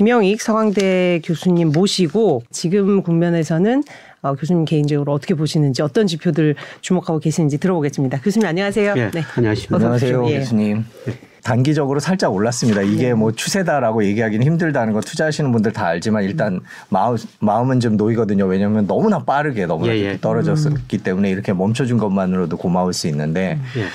김영익 서강대 교수님 모시고 지금 국면에서는 어, 교수님 개인적으로 어떻게 보시는지 어떤 지표들 주목하고 계시는지 들어보겠습니다. 교수님 안녕하세요. 예, 네. 안녕하십니까. 안녕하세요, 예. 교수님. 단기적으로 살짝 올랐습니다. 이게 네. 뭐 추세다라고 얘기하기는 힘들다는 거 투자하시는 분들 다 알지만 일단 마음, 마음은 좀 놓이거든요. 왜냐하면 너무나 빠르게 너무나 예, 예. 떨어졌기 때문에 이렇게 멈춰준 것만으로도 고마울 수 있는데 예.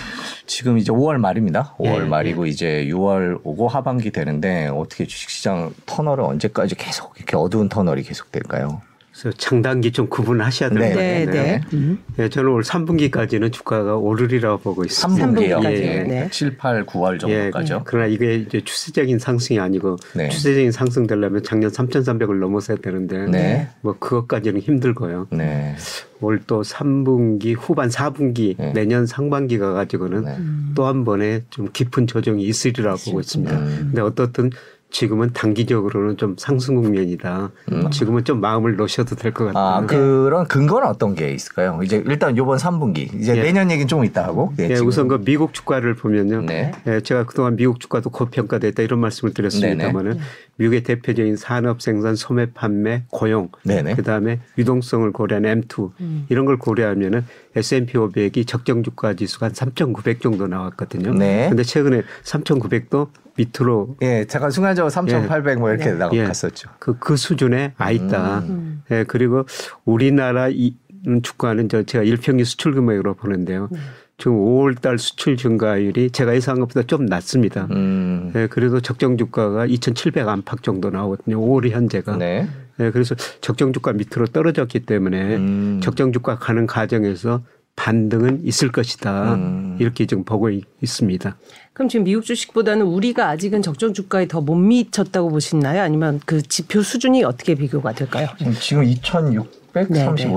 지금 이제 5월 말입니다. 5월 예, 말이고 이제 6월 오고 하반기 되는데 어떻게 주식시장 터널은 언제까지 계속 이렇게 어두운 터널이 계속 될까요? 그래서 장단기 좀 구분하셔야 될것 네, 같아요. 네. 음. 예, 저는 올 3분기까지는 주가가 오르리라고 보고 있습니다. 3분기요. 삼분기까지. 예, 예. 네. 7, 8, 9월 예, 정도까죠. 그러나 이게 이제 추세적인 상승이 아니고 네. 추세적인 상승 되려면 작년 3,300을 넘어서야 되는데 네. 뭐 그것까지는 힘들고요. 네. 올또 3분기 후반 4분기 네. 내년 상반기가 가지고는 네. 또한 번에 좀 깊은 조정이 있으리라고 보고 있습니다. 음. 근데 어떻든 지금은 단기적으로는 좀 상승 국면이다. 지금은 좀 마음을 놓으셔도 될 것 같아요. 음. 아, 그런 근거는 어떤 게 있을까요? 이제 일단 요번 3분기. 이제 예. 내년 얘기는 좀 이따 하고. 네, 예, 지금. 우선 그 미국 주가를 보면요. 네. 예, 제가 그동안 미국 주가도 고평가됐다 이런 말씀을 드렸습니다만은 미국의 대표적인 산업 생산, 소매 판매, 고용, 네네. 그다음에 유동성을 고려한 M2 이런 걸 고려하면은 S&P 500이 적정 주가 지수가 한 3,900 정도 나왔거든요. 네. 근데 최근에 3,900도 밑으로 예, 잠깐 순간적으로 3,800 뭐 이렇게 네. 나갔었죠. 그, 그 수준에 아 있다. 예, 그리고 우리나라 이 주가는 저 제가 일평균 수출 금액으로 보는데요. 지금 5월 달 수출 증가율이 제가 예상한 것보다 좀 낮습니다. 음. 예, 그래도 적정 주가가 2,700 안팎 정도 나오거든요. 5월 현재가. 네. 예, 그래서 적정 주가 밑으로 떨어졌기 때문에 음. 적정 주가 가는 과정에서 반등은 있을 것이다. 음. 이렇게 지금 보고 있- 있습니다. 그럼 지금 미국 주식보다는 우리가 아직은 적정 주가에 더 못 미쳤다고 보시나요? 아니면 그 지표 수준이 어떻게 비교가 될까요? 지금 2,635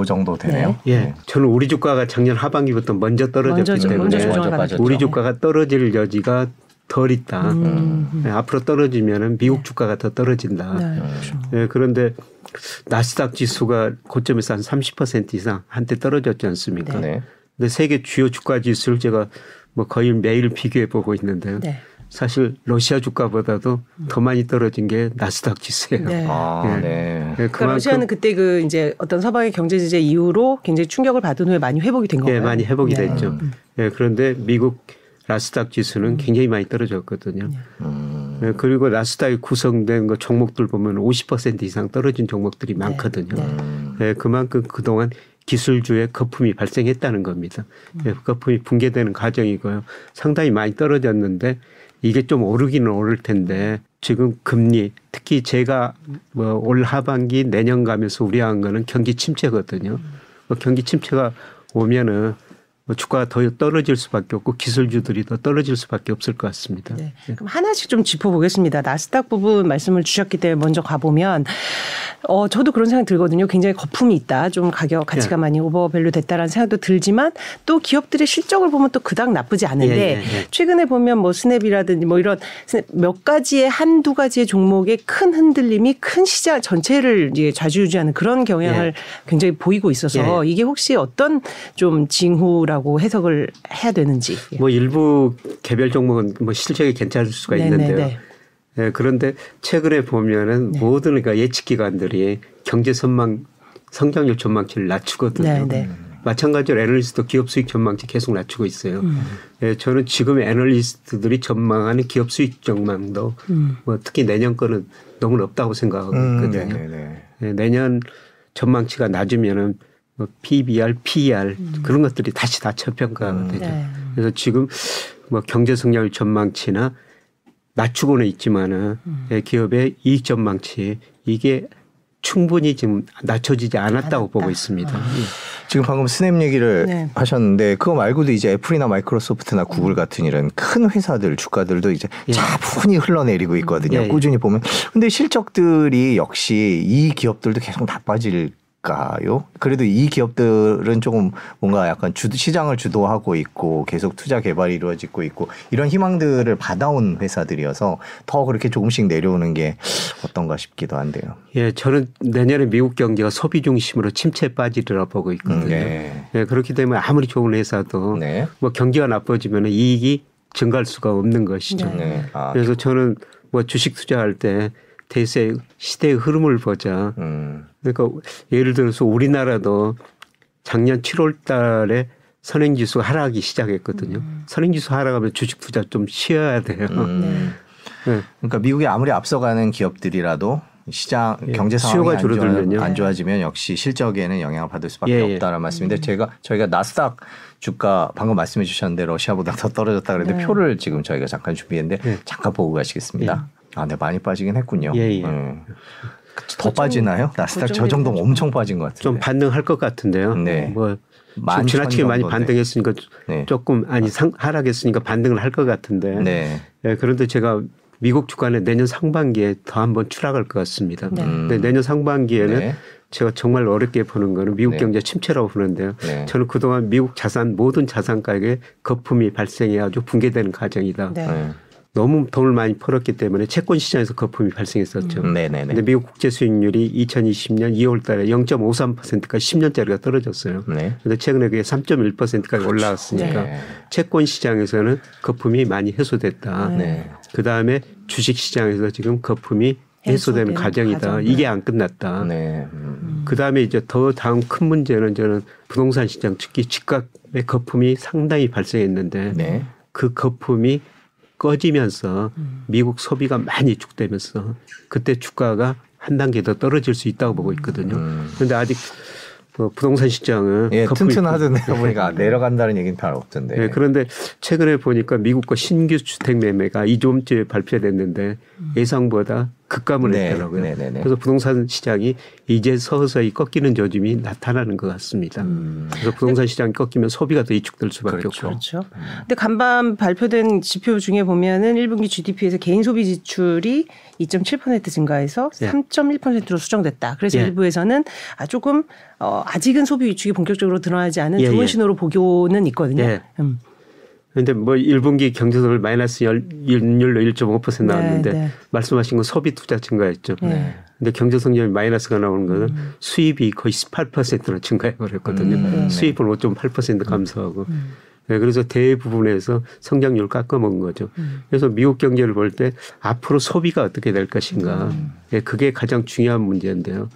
네, 정도 되네요. 예. 저는 우리 주가가 작년 하반기부터 먼저 떨어졌기 먼저, 때문에 먼저. 우리 주가가 떨어질 여지가 덜 있다. 음. 예, 앞으로 떨어지면은 미국 주가가 더 떨어진다. 네, 그렇죠. 예, 그런데 나스닥 지수가 고점에서 한 30% 이상 한때 떨어졌지 않습니까? 네. 근데 세계 주요 주가 지수를 제가 뭐 거의 매일 비교해 보고 있는데요. 네. 사실 러시아 주가보다도 더 많이 떨어진 게 나스닥 지수예요. 네. 아, 예. 네. 예, 그러니까 러시아는 그때 그 이제 어떤 서방의 경제 제재 이후로 굉장히 충격을 받은 후에 많이 회복이 된 거예요. 예, 많이 회복이 네. 됐죠. 예, 그런데 미국 나스닥 지수는 굉장히 많이 떨어졌거든요. 음. 예, 그리고 나스닥이 구성된 거 종목들 보면 50% 이상 떨어진 종목들이 많거든요. 음. 예, 그만큼 그동안 기술주의 거품이 발생했다는 겁니다. 예, 거품이 붕괴되는 과정이고요. 상당히 많이 떨어졌는데 이게 좀 오르기는 오를 텐데 지금 금리 특히 제가 뭐 올 하반기 내년 가면서 우려한 거는 경기 침체거든요. 뭐 경기 침체가 오면은 뭐 주가가 더 떨어질 수밖에 없고 기술주들이 더 떨어질 수밖에 없을 것 같습니다. 네. 그럼 하나씩 좀 짚어보겠습니다. 나스닥 부분 말씀을 주셨기 때문에 먼저 가보면, 어, 저도 그런 생각 들거든요. 굉장히 거품이 있다. 좀 가격, 가치가 네. 많이 오버밸류 됐다라는 생각도 들지만 또 기업들의 실적을 보면 또 그닥 나쁘지 않은데 예, 예, 예. 최근에 보면 뭐 스냅이라든지 뭐 이런 몇 가지의 한두 가지의 종목의 큰 흔들림이 큰 시장 전체를 이제 좌지우지하는 그런 경향을 예. 굉장히 보이고 있어서 예. 이게 혹시 어떤 좀 징후라고 해석을 해야 되는지. 뭐 일부 개별 종목은 뭐 실적이 괜찮을 수가 네, 있는데요. 네, 네. 예, 그런데 최근에 보면은 모든 그러니까 예측 기관들이 경제 선망 성장률 전망치를 낮추거든요. 네, 네. 마찬가지로 애널리스트도 기업 수익 전망치 계속 낮추고 있어요. 음. 예, 저는 지금 애널리스트들이 전망하는 기업 수익 전망도 음. 뭐 특히 내년 거는 너무 높다고 생각하고 음. 네네네. 예, 내년 전망치가 낮으면은 뭐 PBR, PER 그런 것들이 다시 다 저평가가 되죠. 네. 그래서 지금 뭐 경제 성장률 전망치나 낮추고는 있지만은 예, 기업의 이익 전망치 이게 충분히 지금 낮춰지지 않았다고 않았다. 보고 있습니다. 예. 지금 방금 스냅 얘기를 네. 하셨는데 그거 말고도 이제 애플이나 마이크로소프트나 구글 같은 이런 큰 회사들 주가들도 이제 예. 차분히 흘러내리고 있거든요. 예, 예. 꾸준히 보면. 근데 실적들이 역시 이 기업들도 계속 나빠질 까요? 그래도 이 기업들은 조금 뭔가 약간 주, 시장을 주도하고 있고 계속 투자 개발이 이루어지고 있고 이런 희망들을 받아온 회사들이어서 더 그렇게 조금씩 내려오는 게 어떤가 싶기도 한데요. 예, 저는 내년에 미국 경제가 소비 중심으로 침체에 빠지리라 보고 있거든요. 음, 네. 예, 그렇기 때문에 아무리 좋은 회사도 네. 뭐 경기가 나빠지면 이익이 증가할 수가 없는 것이죠. 네. 네. 아, 그래서 저는 뭐 주식 투자할 때 대세 시대의 흐름을 보자. 음. 그러니까 예를 들어서 우리나라도 작년 7월 달에 선행지수 하락하기 시작했거든요. 선행지수 하락하면 주식 투자 좀 쉬어야 돼요. 음. 네. 네. 그러니까 미국이 아무리 앞서가는 기업들이라도 시장 예, 경제 수요가 상황이 안, 좋아, 줄어들면요. 안 좋아지면 역시 실적에는 영향을 받을 수밖에 예, 예. 없다는 말씀인데 제가 저희가 나스닥 주가 방금 말씀해 주셨는데 러시아보다 더 떨어졌다 그랬는데 네. 표를 지금 저희가 잠깐 준비했는데 예. 잠깐 보고 가시겠습니다. 아, 네 많이 빠지긴 했군요. 예, 예. 음. 더 빠지나요? 나스닥 저 고점이 정도면 엄청 빠진 것 같은데. 좀 반등할 것 같은데요. 네. 뭐 지나치게 천 많이. 반등했으니까 네. 조금 아니 상, 하락했으니까 반등을 할 것 같은데. 네. 예, 그런데 제가 미국 주가는 내년 상반기에 더 한번 추락할 것 같습니다. 네. 음. 근데 내년 상반기에는 네. 제가 정말 어렵게 보는 거는 미국 네. 경제 침체라고 보는데요. 네. 저는 그동안 미국 자산 모든 자산 가격에 거품이 발생해 아주 붕괴되는 과정이다. 네. 네. 너무 돈을 많이 벌었기 때문에 채권 시장에서 거품이 발생했었죠. 음. 네네네. 근데 미국 국제 수익률이 2020년 2월 달에 0.53%까지 10년짜리가 떨어졌어요. 네. 근데 최근에 그게 3.1%까지 올라왔으니까 네. 채권 시장에서는 거품이 많이 해소됐다. 네. 그 다음에 주식 시장에서 지금 거품이 해소되는 해소되는 과정이다. 과정. 이게 안 끝났다. 네. 음. 그 다음에 이제 더 다음 큰 문제는 저는 부동산 시장 특히 집값의 거품이 상당히 발생했는데 네. 그 거품이 꺼지면서 미국 소비가 많이 축되면서 그때 주가가 한 단계 더 떨어질 수 있다고 보고 있거든요. 음. 그런데 아직 그 부동산 시장은 예, 튼튼하던데 보니까 내려간다는 얘기는 잘 없던데. 네, 그런데 최근에 보니까 미국과 신규 주택 매매가 이조음째 발표됐는데 예상보다 급감을 네, 했더라고요. 네, 네, 네. 그래서 부동산 시장이 이제 서서히 꺾이는 조짐이 나타나는 것 같습니다. 그래서 부동산 시장이 꺾이면 소비가 더 위축될 수밖에 음. 그렇죠. 없고. 그렇죠. 근데 간밤 발표된 지표 중에 보면은 1분기 GDP에서 개인 소비 지출이 2.7% 증가해서 예. 3.1%로 수정됐다. 그래서 예. 일부에서는 아 조금 어 아직은 소비 위축이 본격적으로 드러나지 않은 예, 좋은 예. 신호로 보고는 있거든요. 예. 음. 그런데 뭐 1분기 경제성을 마이너스 열- 연율로 1.5% 나왔는데 네, 네. 말씀하신 건 소비 투자 증가했죠. 네. 근데 경제 성장이 마이너스가 나오는 거는 수입이 거의 18%나 증가해 버렸거든요. 음, 네. 수입은 5.8% 감소하고. 네, 그래서 대부분에서 성장률 깎아먹은 거죠. 그래서 미국 경제를 볼 때 앞으로 소비가 어떻게 될 것인가. 예, 그게 가장 중요한 문제인데요.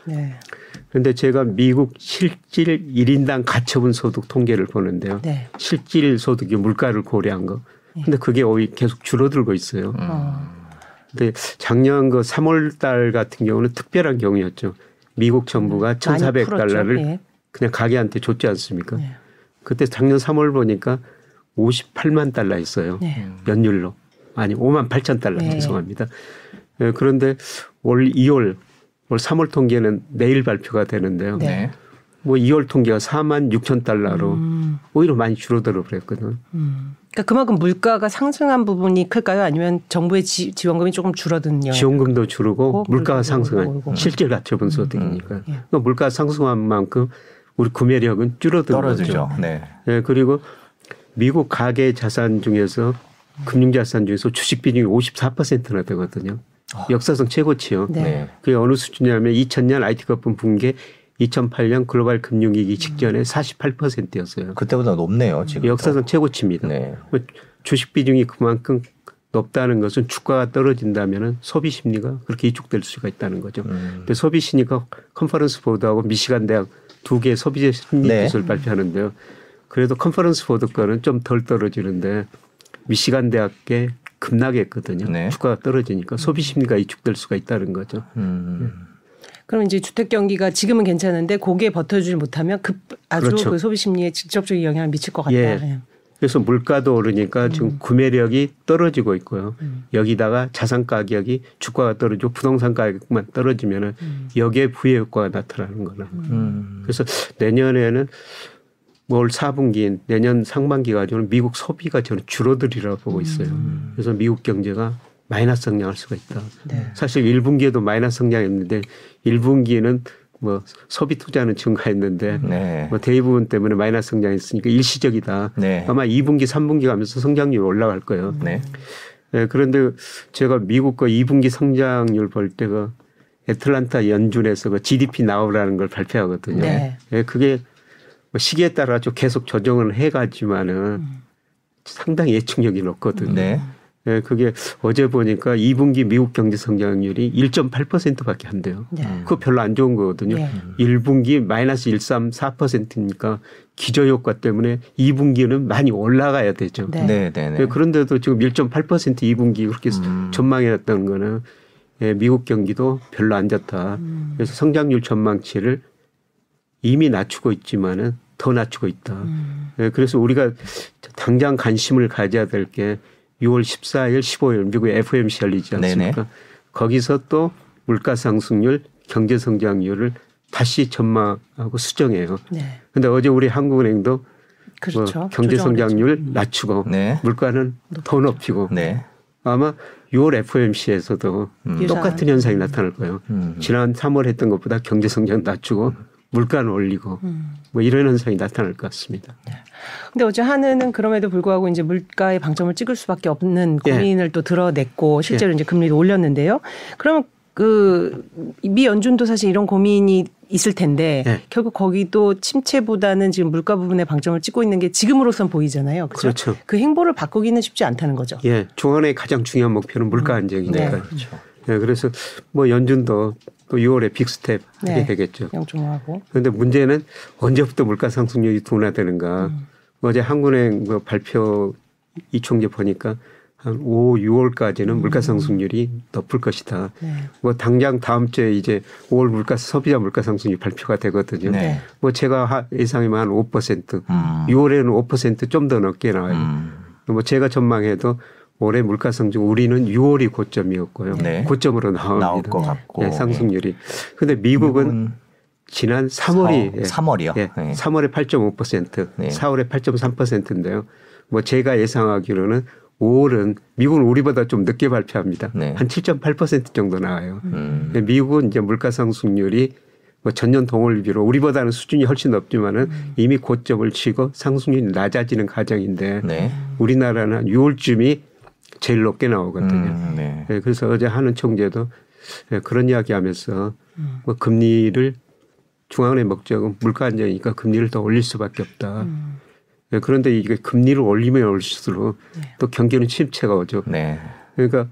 네. 그런데 제가 미국 실질 1인당 가처분 소득 통계를 보는데요. 네. 실질 소득이 물가를 고려한 거. 근데 그게 오히 계속 줄어들고 있어요. 어. 근데 작년 그 3월 달 같은 경우는 특별한 경우였죠. 미국 정부가 많이 1,400달러를 풀었죠. 예. 그냥 가게한테 줬지 않습니까? 네. 그때 작년 3월 보니까 58만 달러 있어요. 네. 연율로. 아니 5만 8천 달러 네. 죄송합니다. 예, 그런데 올 2월 올 3월 통계는 내일 발표가 되는데요. 네. 네. 뭐 2월 통계가 4만 6천 달러로 음. 오히려 많이 줄어들어 버렸거든. 음. 그러니까 그만큼 물가가 상승한 부분이 클까요? 아니면 정부의 지, 지원금이 조금 줄어든 영향? 지원금도 줄고 어, 물가가 상승한 오르고. 실질 가처분 소득이니까. 예. 그러니까 물가 상승한 만큼 우리 구매력은 줄어든 떨어지죠. 거죠. 네. 예, 그리고 미국 가계 자산 중에서 금융 자산 중에서 주식 비중이 54%나 되거든요. 역사상 최고치요. 네. 네. 그게 어느 수준이냐면 2000년 IT 거품 붕괴, 2008년 글로벌 금융위기 직전에 48%였어요. 그때보다 높네요, 지금. 역사상 최고치입니다. 네. 뭐 주식 비중이 그만큼 높다는 것은 주가가 떨어진다면 소비 심리가 그렇게 위축될 수가 있다는 거죠. 음. 근데 소비 심리가 컨퍼런스 보드하고 미시간 대학 두 개의 소비 심리 네. 지수를 발표하는데요. 그래도 컨퍼런스 보드 거는 좀 덜 떨어지는데 미시간 대학 게 급락했거든요. 네. 주가가 떨어지니까 소비 심리가 위축될 수가 있다는 거죠. 음. 그럼 이제 주택 경기가 지금은 괜찮은데 거기에 버텨주지 못하면 급 아주 그렇죠. 그 소비 심리에 직접적인 영향을 미칠 것 같다. 예. 예. 그래서 물가도 오르니까 음. 지금 구매력이 떨어지고 있고요. 여기다가 자산 가격이 주가가 떨어지고 부동산 가격만 떨어지면은 여기에 부의 효과가 나타나는 거나. 음. 그래서 내년에는 올 4분기 내년 상반기 가지고는 미국 소비가 저는 줄어들이라고 보고 있어요. 그래서 미국 경제가 마이너스 성장할 수가 있다. 네. 사실 1분기에도 마이너스 성장했는데 1분기에는 뭐 소비 투자는 증가했는데 네. 뭐 대부분 때문에 마이너스 성장했으니까 일시적이다. 네. 아마 2분기, 3분기 가면서 성장률이 올라갈 거예요. 네. 예, 그런데 제가 미국 거 2분기 성장률 볼 때가 애틀란타 연준에서 그 GDP 나오라는 걸 발표하거든요. 네. 예, 그게 뭐 시기에 따라 좀 계속 조정을 해가지만은 음. 상당히 예측력이 높거든요. 네. 예, 그게 어제 보니까 2분기 미국 경제 성장률이 1.8%밖에 안 돼요. 네. 그거 별로 안 좋은 거거든요. 네. 1분기 마이너스 1.34%니까 기저 효과 때문에 2분기는 많이 올라가야 되죠. 네. 네, 네, 네. 예, 그런데도 지금 1.8% 2분기 그렇게 음. 전망해놨다는 거는 예, 미국 경기도 별로 안 좋다. 음. 그래서 성장률 전망치를 이미 낮추고 있지만은 더 낮추고 있다. 음. 예, 그래서 우리가 당장 관심을 가져야 될 게 6월 14일, 15일 미국 FOMC 열리지 않습니까? 네네. 거기서 또 물가 상승률, 경제 성장률을 다시 전망하고 수정해요. 네. 근데 어제 우리 한국은행도 그렇죠. 뭐 경제. 성장률 낮추고 네. 물가는 더 높이고 네. 아마 6월 FOMC에서도 음. 똑같은 현상이 나타날 거예요. 음. 지난 3월 했던 것보다 경제 성장 낮추고 물가는 올리고 음. 뭐 이런 현상이 나타날 것 같습니다. 근데 어제 한은은 그럼에도 불구하고 이제 물가에 방점을 찍을 수밖에 없는 예. 고민을 또 드러냈고 실제로 이제 금리도 올렸는데요. 그러면 그미 연준도 사실 이런 고민이 있을 텐데 예. 결국 거기도 침체보다는 지금 물가 부분에 방점을 찍고 있는 게 지금으로선 보이잖아요. 그렇죠? 그렇죠. 그 행보를 바꾸기는 쉽지 않다는 거죠. 예, 중앙의 가장 중요한 목표는 물가 네. 안정이니까요. 그렇죠. 예, 그래서 뭐 연준도 또 6월에 빅스텝 하게 네. 되겠죠. 영종하고. 그런데 문제는 언제부터 물가 상승률이 둔화되는가. 음. 어제 한국은행 그 발표 이총재 보니까 한 5, 6월까지는 물가 상승률이 높을 것이다. 네. 뭐 당장 다음 주에 이제 5월 물가 소비자 물가 상승률 발표가 되거든요. 네. 뭐 제가 하- 예상이면 한 5%, 음. 6월에는 5%좀 더 넘게 나와요. 음. 뭐 제가 전망해도 올해 물가 상승 우리는 6월이 고점이었고요. 네. 고점으로 나옵니다. 나올 것 같고. 예, 상승률이. 근데 미국은 지난 3월이 예, 3월이요. 예, 네. 3월에 8.5%, 네. 4월에 8.3%인데요. 뭐 제가 예상하기로는 5월은 미국은 우리보다 좀 늦게 발표합니다. 네. 한7.8% 정도 나와요. 음. 미국은 이제 물가 상승률이 뭐 전년 동월비로 우리보다는 수준이 훨씬 높지만은 이미 고점을 치고 상승률이 낮아지는 과정인데 네. 우리나라는 한 6월쯤이 제일 높게 나오거든요. 음, 네. 예, 그래서 어제 하는 총재도 예, 그런 이야기하면서 음. 뭐 금리를 중앙은행 목적은 물가 안정이니까 금리를 더 올릴 수밖에 없다. 음. 예, 그런데 이게 금리를 올리면 올릴수록 또 경기는 침체가 오죠. 네. 그러니까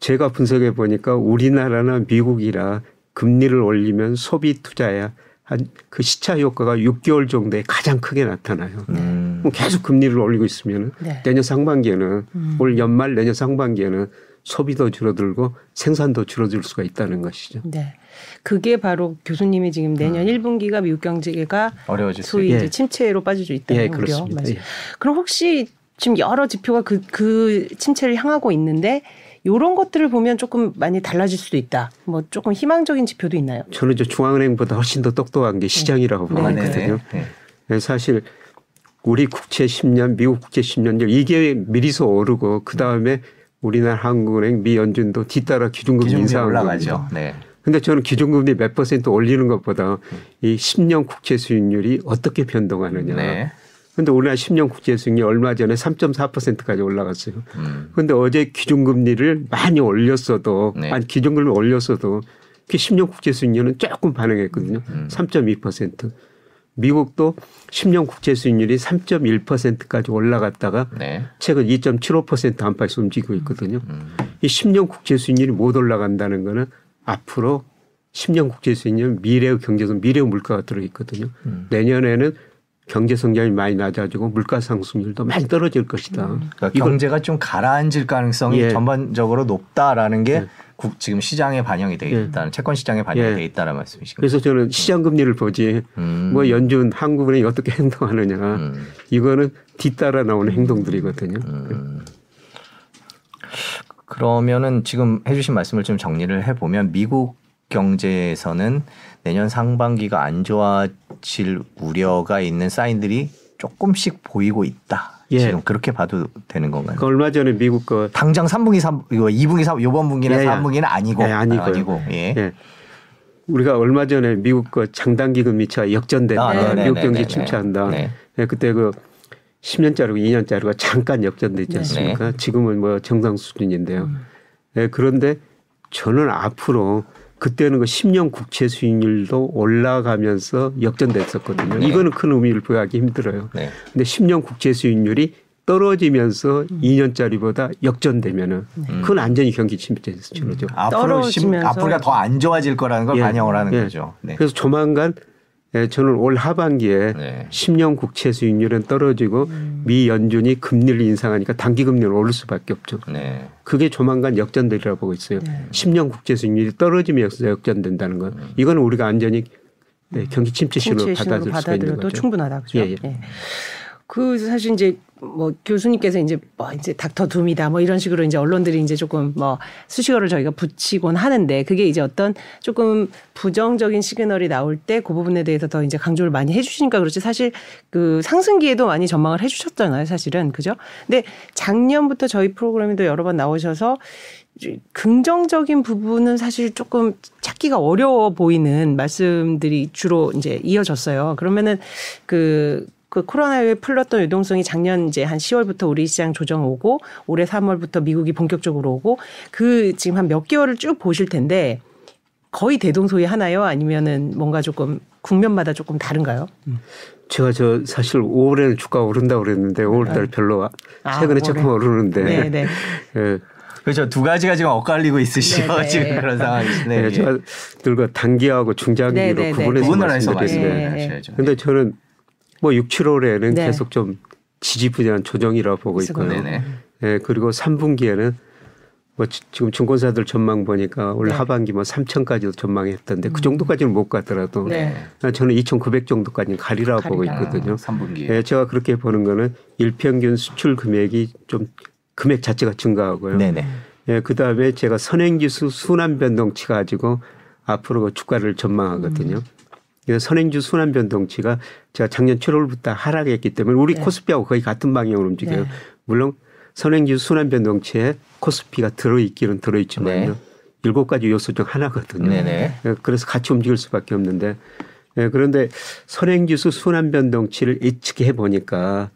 제가 분석해 보니까 우리나라나 미국이라 금리를 올리면 소비 투자야 한 그 시차 효과가 6개월 정도에 가장 크게 나타나요. 음. 계속 금리를 올리고 있으면 네. 내년 상반기에는 음. 올 연말 내년 상반기에는 소비도 줄어들고 생산도 줄어들 수가 있다는 것이죠. 네. 그게 바로 교수님이 지금 내년 1분기가 미국 경제가 어려워질 수 소위 예. 이제 침체로 빠질 수 있다는 예, 우려. 예. 그럼 혹시 지금 여러 지표가 그, 그 침체를 향하고 있는데 이런 것들을 보면 조금 많이 달라질 수도 있다. 뭐 조금 희망적인 지표도 있나요? 저는 저 중앙은행보다 훨씬 더 똑똑한 게 시장이라고 네. 아, 보거든요. 네. 네, 사실 우리 국채 10년, 미국 국채 10년절 이게 미리서 오르고 그 다음에 우리나라 한국은행, 미 연준도 뒤따라 기준금리 기준금리 인상한 올라가죠. 네. 근데 저는 기준금리 몇 퍼센트 올리는 것보다 이 10년 국채 수익률이 어떻게 변동하느냐. 네. 근데 우리나라 10년 국채 수익률이 얼마 전에 3.4%까지 올라갔어요. 음. 근데 어제 기준금리를 많이 올렸어도 네. 아니 기준금리를 올렸어도 그 10년 국채 수익률은 조금 반응했거든요. 음. 3.2%. 미국도 10년 국채 수익률이 3.1%까지 올라갔다가 네. 최근 2.75% 안팎에서 움직이고 있거든요. 음. 이 10년 국채 수익률이 못 올라간다는 거는 앞으로 10년 국채 수익률 미래의 경제성 미래의 물가가 들어 있거든요. 음. 내년에는 경제 성장이 많이 낮아지고 물가 상승률도 많이 떨어질 것이다. 그러니까 이걸 경제가 좀 가라앉을 가능성이 예. 전반적으로 높다라는 게 예. 국, 지금 시장에 반영이 돼 예. 있다는 채권 시장에 반영이 예. 돼 있다는 말씀이시죠. 그래서 저는 시장 금리를 보지 음. 뭐 연준 한국은행이 어떻게 행동하느냐 음. 이거는 뒤따라 나오는 행동들이거든요. 음. 그러면은 지금 해주신 말씀을 좀 정리를 해보면 미국 경제에서는 내년 상반기가 안 좋아질 우려가 있는 사인들이 조금씩 보이고 있다. 예. 지금 그렇게 봐도 되는 건가요? 그 얼마 전에 미국 거 당장 3분기, 3, 이거 2분기, 3, 이번 분기나 예, 예. 3분기는 아니고. 예, 아니고요. 아니고. 예. 예. 우리가 얼마 전에 미국 거 장단기 금리차 역전됐다. 아, 네, 네, 미국 네, 경기 네, 침체한다. 네. 예, 그때 그 10년짜리고 2년짜리가 잠깐 역전됐지 네. 않습니까? 지금은 뭐 정상 수준인데요. 예, 그런데 저는 앞으로 그때는 그 10년 국채 수익률도 올라가면서 역전됐었거든요. 네. 이거는 큰 의미를 부여하기 힘들어요. 네. 근데 10년 국채 수익률이 떨어지면서 2년짜리보다 역전되면은 그건 완전히 경기 침체 수준이죠. 앞으로 심, 떨어지면서 앞으로가 더 안 좋아질 거라는 걸 예, 반영을 하는 예. 거죠. 네. 그래서 조만간 예, 저는 올 하반기에 네. 10년 국채 수익률은 떨어지고 미 연준이 금리를 인상하니까 단기 금리는 오를 수밖에 없죠. 네. 그게 조만간 역전되리라고 보고 있어요. 네. 10년 국채 수익률이 떨어지면서 역전된다는 건 이거는 우리가 완전히 네, 경기 침체 신호로 받아들일 수가 있는 거죠. 충분하다 그죠? 예, 예. 그 사실 이제 뭐 교수님께서 이제 뭐 이제 닥터 둠이다 뭐 이런 식으로 이제 언론들이 이제 조금 뭐 수식어를 저희가 붙이곤 하는데 그게 이제 어떤 조금 부정적인 시그널이 나올 때 그 부분에 대해서 더 이제 강조를 많이 해주시니까 그렇지 사실 그 상승기에도 많이 전망을 해주셨잖아요 사실은 그죠? 근데 작년부터 저희 프로그램에도 여러 번 나오셔서 긍정적인 부분은 사실 조금 찾기가 어려워 보이는 말씀들이 주로 이제 이어졌어요. 그러면은 그, 그 코로나에 풀렸던 유동성이 작년 이제 한 10월부터 우리 시장 조정 오고 올해 3월부터 미국이 본격적으로 오고 그 지금 한 몇 개월을 쭉 보실 텐데 거의 대동소이 하나요? 아니면은 뭔가 조금 국면마다 조금 다른가요? 제가 저 사실 5월에는 주가 오른다고 그랬는데 5월달 별로 아, 최근에 올해. 조금 오르는데 네, 네. 예, 그렇죠. 두 가지가 지금 엇갈리고 있으시죠. 네, 네. 지금 그런 상황이시네. 예, 제가 들고 단기하고 중장기로 네, 네, 네. 구분해서 네. 하셔야죠. 근데 저는 뭐 6, 7월에는 네. 계속 좀 지지부진한 조정이라고 보고 있고요. 네네. 예, 그리고 3분기에는 뭐 지- 지금 증권사들 전망 보니까 올 네. 하반기 뭐 3천까지도 전망했던데 그 정도까지는 못 가더라도 네. 저는 2,900 정도까지는 가리라고 보고 가리라. 있거든요. 3분기에. 예, 제가 그렇게 보는 거는 일평균 수출 금액이 좀 금액 자체가 증가하고요. 네네. 예, 그 다음에 제가 선행지수 순환 변동치 가지고 앞으로 그 주가를 전망하거든요. 그래서 선행주 순환 변동치가 제가 작년 7월부터 하락했기 때문에 우리 네. 코스피하고 거의 같은 방향으로 움직여요. 네. 물론 선행지수 순환 변동치에 코스피가 들어있기는 들어있지만요. 네. 일곱 가지 요소 중 하나거든요. 네네. 예, 그래서 같이 움직일 수밖에 없는데 예, 그런데 선행지수 순환 변동치를 예측해 보니까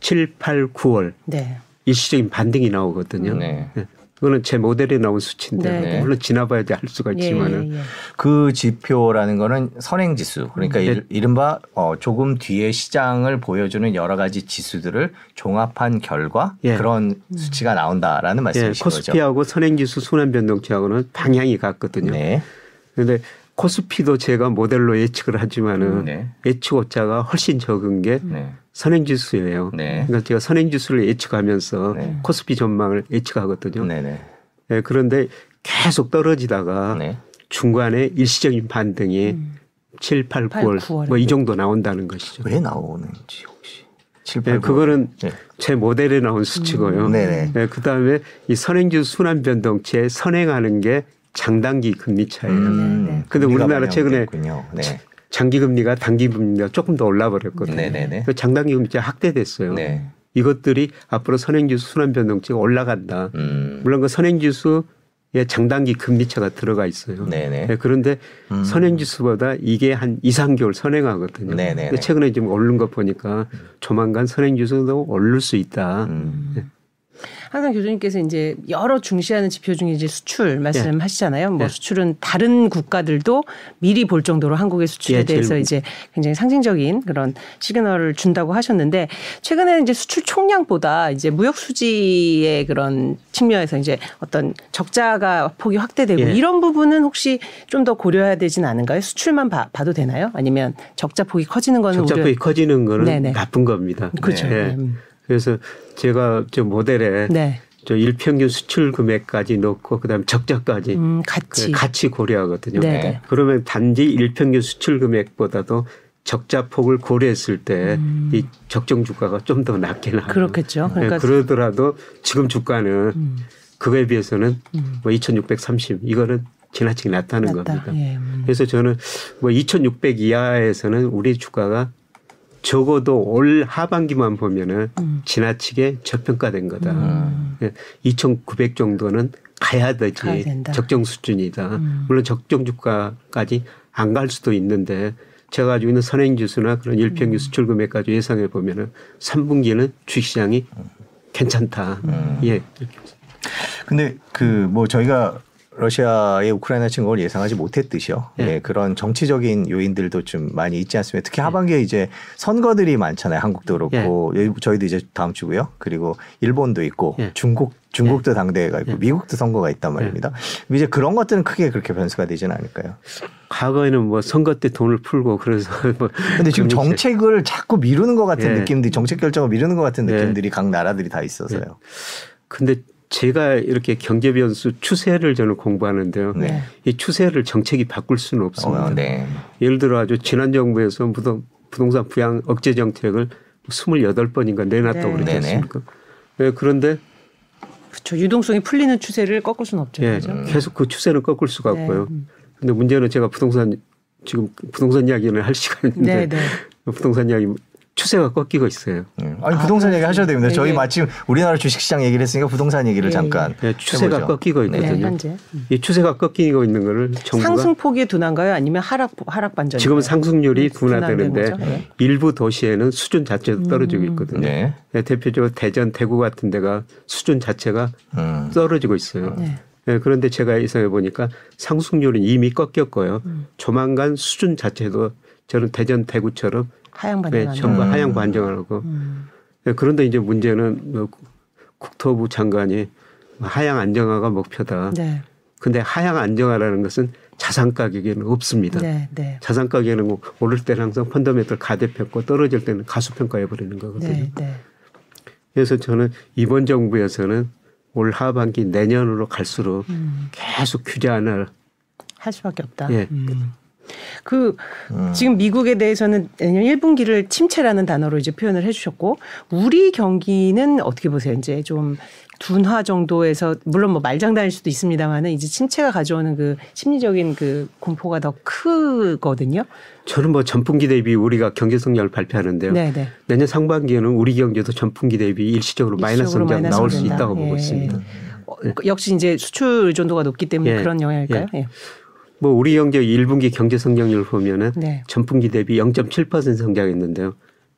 7, 8, 9월 네. 일시적인 반등이 나오거든요. 네. 예. 그거는 제 모델에 나온 수치인데 네, 네. 물론 지나봐야지 알 수가 예, 있지만은 예, 예. 그 지표라는 거는 선행 지수 그러니까 네. 일- 이른바 어, 조금 뒤에 시장을 보여주는 여러 가지 지수들을 종합한 결과 예. 그런 수치가 나온다라는 예, 말씀이신 거죠. 코스피하고 선행 지수 순환 변동치하고는 방향이 같거든요. 네. 그런데 코스피도 제가 모델로 예측을 하지만은 네. 예측 오차가 훨씬 적은 게 네. 선행지수예요. 네. 그러니까 제가 선행지수를 예측하면서 네. 코스피 전망을 예측하거든요. 네네. 예, 그런데 계속 떨어지다가 네. 중간에 일시적인 반등이 7, 8, 8, 9월 9월. 뭐 이 정도 나온다는 것이죠. 왜 나오는지 혹시 7, 예, 그거는 네. 제 모델에 나온 수치고요. 음. 예, 그다음에 이 선행지수 순환 변동치에 선행하는 게 장단기 금리 차예요. 음, 네, 네. 근데 우리나라 최근에. 네. 장기 금리가 단기 금리가 조금 더 올라 버렸거든요. 네네네. 그 장단기 금리가 확대됐어요. 네. 이것들이 앞으로 선행지수 순환 변동치가 올라간다. 음. 물론 그 선행지수에 장단기 금리차가 들어가 있어요. 네네. 예, 그런데 음. 선행지수보다 이게 한 2, 3개월 선행하거든요. 네네네. 근데 최근에 지금 오른 거 보니까 조만간 선행지수도 오를 수 있다. 음. 항상 교수님께서 이제 여러 중시하는 지표 중에 이제 수출 말씀하시잖아요. 뭐 네. 수출은 다른 국가들도 미리 볼 정도로 한국의 수출에 예, 대해서 이제 굉장히 상징적인 그런 시그널을 준다고 하셨는데 최근에는 이제 수출 총량보다 이제 무역 수지의 그런 측면에서 이제 어떤 적자가 폭이 확대되고 예. 이런 부분은 혹시 좀 더 고려해야 되진 않은가요? 수출만 봐, 도 되나요? 아니면 적자 폭이 커지는 거는 적자 폭이 우려- 커지는 거는 네네. 나쁜 겁니다. 그렇죠. 예. 음. 그래서 제가 저 모델에 네. 저 일평균 수출 금액까지 넣고 그다음 적자까지 음, 그 같이. 같이 고려하거든요. 네, 네. 그러면 단지 일평균 수출 금액보다도 적자 폭을 고려했을 때이 적정 주가가 좀 더 낮게 나와요. 음. 그렇겠죠. 예, 그러니까 그러더라도 지금 주가는 음. 그거에 비해서는 음. 뭐 2,630 이거는 지나치게 낮다는 낮다. 겁니다. 예, 음. 그래서 저는 뭐 2,600 이하에서는 우리 주가가 적어도 올 하반기만 보면은 음. 지나치게 저평가된 거다. 음. 예, 2,900 정도는 가야 되지 가야. 적정 수준이다. 음. 물론 적정 주가까지 안 갈 수도 있는데 제가 가지고 있는 선행 지수나 그런 일평균 음. 수출 금액까지 예상해 보면은 3분기는 주식시장이 괜찮다. 음. 예. 근데 그 뭐 저희가 러시아의 우크라이나 침공을 예상하지 못했듯이요. 예. 예, 그런 정치적인 요인들도 좀 많이 있지 않습니까? 특히 하반기에 이제 선거들이 많잖아요. 한국도 그렇고 여기 저희도 이제 다음 주고요. 그리고 일본도 있고 예. 중국 중국도 당대회가 있고 예. 미국도 선거가 있단 말입니다. 이제 그런 것들은 크게 그렇게 변수가 되지는 않을까요? 과거에는 뭐 선거 때 돈을 풀고 그래서 뭐 근데 지금 정책을 자꾸 미루는 것 같은 예. 느낌들이 정책 결정을 미루는 것 같은 예. 느낌들이 각 나라들이 다 있어서요. 근데 제가 이렇게 경제 변수 추세를 저는 공부하는데요. 네. 이 추세를 정책이 바꿀 수는 없습니다. 어, 네. 예를 들어 아주 지난 정부에서 부동, 부동산 부양 억제 정책을 28번인가 내놨다고 네. 않습니까? 네, 그런데 그렇죠. 유동성이 풀리는 추세를 꺾을 수는 없죠. 예, 그렇죠? 계속 그 추세는 꺾을 수가 네. 없고요. 근데 문제는 제가 부동산 지금 부동산 이야기는 할 시간인데 네, 네. 부동산 이야기 추세가 꺾이고 있어요. 음. 아니 아, 부동산 얘기 그렇죠. 하셔도 됩니다. 네, 저희 네. 마침 우리나라 주식시장 얘기를 했으니까 부동산 얘기를 예, 잠깐 예, 추세가 해보죠. 꺾이고 네. 있거든요. 네, 현재. 이 추세가 꺾이고 있는 거를 정부가 상승폭이 둔한가요? 아니면 하락 하락 반전? 지금은 상승률이 네, 둔화되는데. 네. 일부 도시에는 수준 자체도 떨어지고 있거든요. 네. 네, 대표적으로 대전, 대구 같은 데가 수준 자체가 음. 떨어지고 있어요. 네. 네, 그런데 제가 예상해 보니까 상승률은 이미 꺾였고요. 음. 조만간 수준 자체도 저는 대전, 대구처럼 하향 네, 반전. 전부 음. 하향 반정하고 음. 네, 그런데 이제 문제는 뭐 국토부 장관이 하향 안정화가 목표다. 네. 근데 하향 안정화라는 것은 자산 가격에는 없습니다. 네, 네. 자산 가격에는 뭐 오를 때는 항상 펀더멘털 가대평가 떨어질 때는 가수평가해 버리는 거거든요. 네, 네. 그래서 저는 이번 정부에서는 올 하반기 내년으로 갈수록 음. 계속 규제 안을 할 수밖에 없다. 예. 음. 그 음. 지금 미국에 대해서는 내년 1분기를 침체라는 단어로 이제 표현을 해주셨고 우리 경기는 어떻게 보세요? 이제 좀 둔화 정도에서 물론 뭐 말장난일 수도 있습니다만은 이제 침체가 가져오는 그 심리적인 그 공포가 더 크거든요. 저는 뭐 전분기 대비 우리가 경제 성장을 발표하는데요. 네, 네. 내년 상반기에는 우리 경제도 전분기 대비 일시적으로 마이너스 일시적으로 성장 마이너스 나올 수 성장. 있다고 보고 예. 있습니다. 어, 역시 이제 수출 의존도가 높기 때문에 예. 그런 영향일까요? 예. 뭐 우리 경제 1분기 경제 성장률 보면은 네. 전분기 대비 0.7% 성장했는데요.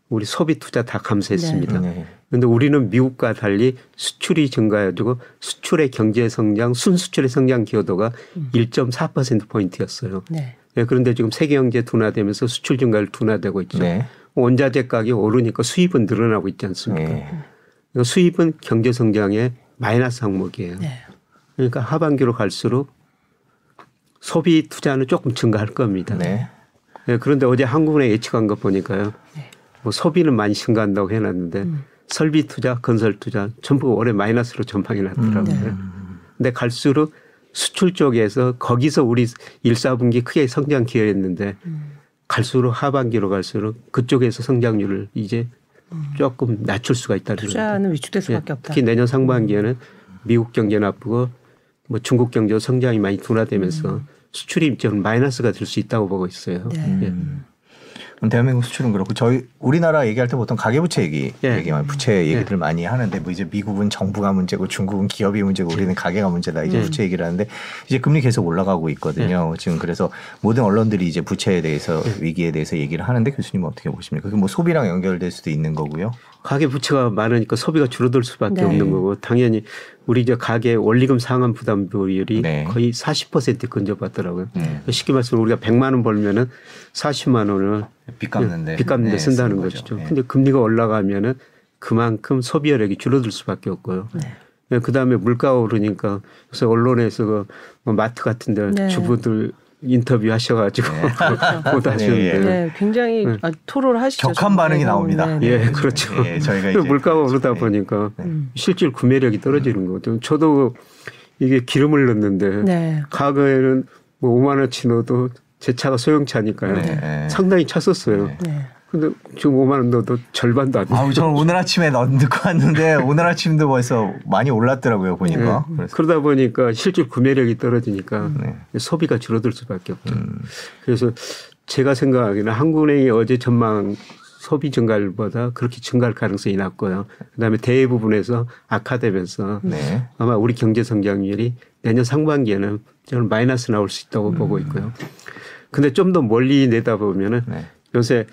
우리 소비 투자 다 감소했습니다. 네. 그런데 우리는 미국과 달리 수출이 증가해가지고 수출의 경제 성장, 순수출의 성장 기여도가 음. 1.4% 포인트였어요. 네. 예, 그런데 지금 세계 경제 둔화되면서 수출 증가를 둔화되고 있죠. 네. 원자재 가격이 오르니까 수입은 늘어나고 있지 않습니까? 네. 그러니까 수입은 경제 성장의 마이너스 항목이에요. 네. 그러니까 하반기로 갈수록 소비 투자는 조금 증가할 겁니다. 네. 예, 그런데 어제 한국은행 예측한 거 보니까요. 네. 뭐 소비는 많이 증가한다고 해놨는데 음. 설비 투자, 건설 투자 전부 올해 마이너스로 전망이 났더라고요. 네. 근데 갈수록 수출 쪽에서 거기서 우리 1, 4분기 크게 성장 기여했는데 음. 갈수록 하반기로 갈수록 그쪽에서 성장률을 이제 조금 낮출 수가 있다는. 음. 투자는 위축될 수밖에 예, 없다. 특히 내년 상반기에는 미국 경제 나쁘고 뭐 중국 경제 성장이 많이 둔화되면서 수출이 좀 마이너스가 될 수 있다고 보고 있어요. 네. 예. 그럼 대한민국 수출은 그렇고 저희 우리나라 얘기할 때 보통 가계부채 얘기 예. 얘기만 부채 얘기들 많이 하는데 뭐 이제 미국은 정부가 문제고 중국은 기업이 문제고 우리는 가계가 문제다 이제 예. 부채 얘기를 하는데 이제 금리 계속 올라가고 있거든요. 지금 그래서 모든 언론들이 이제 부채에 대해서 위기에 대해서 얘기를 하는데 교수님은 어떻게 보십니까? 그게 뭐 소비랑 연결될 수도 있는 거고요. 가계 부채가 많으니까 소비가 줄어들 수밖에 네. 없는 거고 당연히 우리 저 가계 원리금 상환 부담 비율이 네. 거의 40% 근접하더라고요. 네. 쉽게 말해서 우리가 100만 원 벌면은 40만 원을 빚 갚는데 빚 갚는 데 네, 쓴다는 쓰는 것이죠. 네. 근데 금리가 올라가면은 그만큼 소비혈액이 줄어들 수밖에 없고요. 네. 그다음에 물가가 오르니까 그래서 언론에서 그뭐 마트 같은데 네. 주부들 인터뷰 하셔가지고 보도 네, 하시는데 네, 굉장히 아, 토로를 하시죠. 격한 반응이 나옵니다. 네, 네. 예, 그렇죠. 예, 저희가 이제 물가가 오르다 네. 보니까 음. 실질 구매력이 떨어지는 거죠. 저도 이게 기름을 넣는데 네. 과거에는 뭐 5만 원치 넣어도 제 차가 소형차니까요. 네, 네. 상당히 찼었어요. 네. 네. 근데 지금 5만 원 넣어도 절반도 안 돼요. 아우 저는 오늘 아침에 넣- 넣고 왔는데 오늘 아침도 벌써 많이 올랐더라고요 보니까. 네. 그러다 보니까 실질 구매력이 떨어지니까 네. 소비가 줄어들 수밖에 없죠. 음. 그래서 제가 생각하기에는 한국은행이 어제 전망 소비 증가율보다 그렇게 증가할 가능성이 낮고요. 그다음에 대부분에서 악화되면서 네. 아마 우리 경제 성장률이 내년 상반기에는 저는 마이너스 나올 수 있다고 음. 보고 있고요. 근데 좀 더 멀리 내다보면은 네. 요새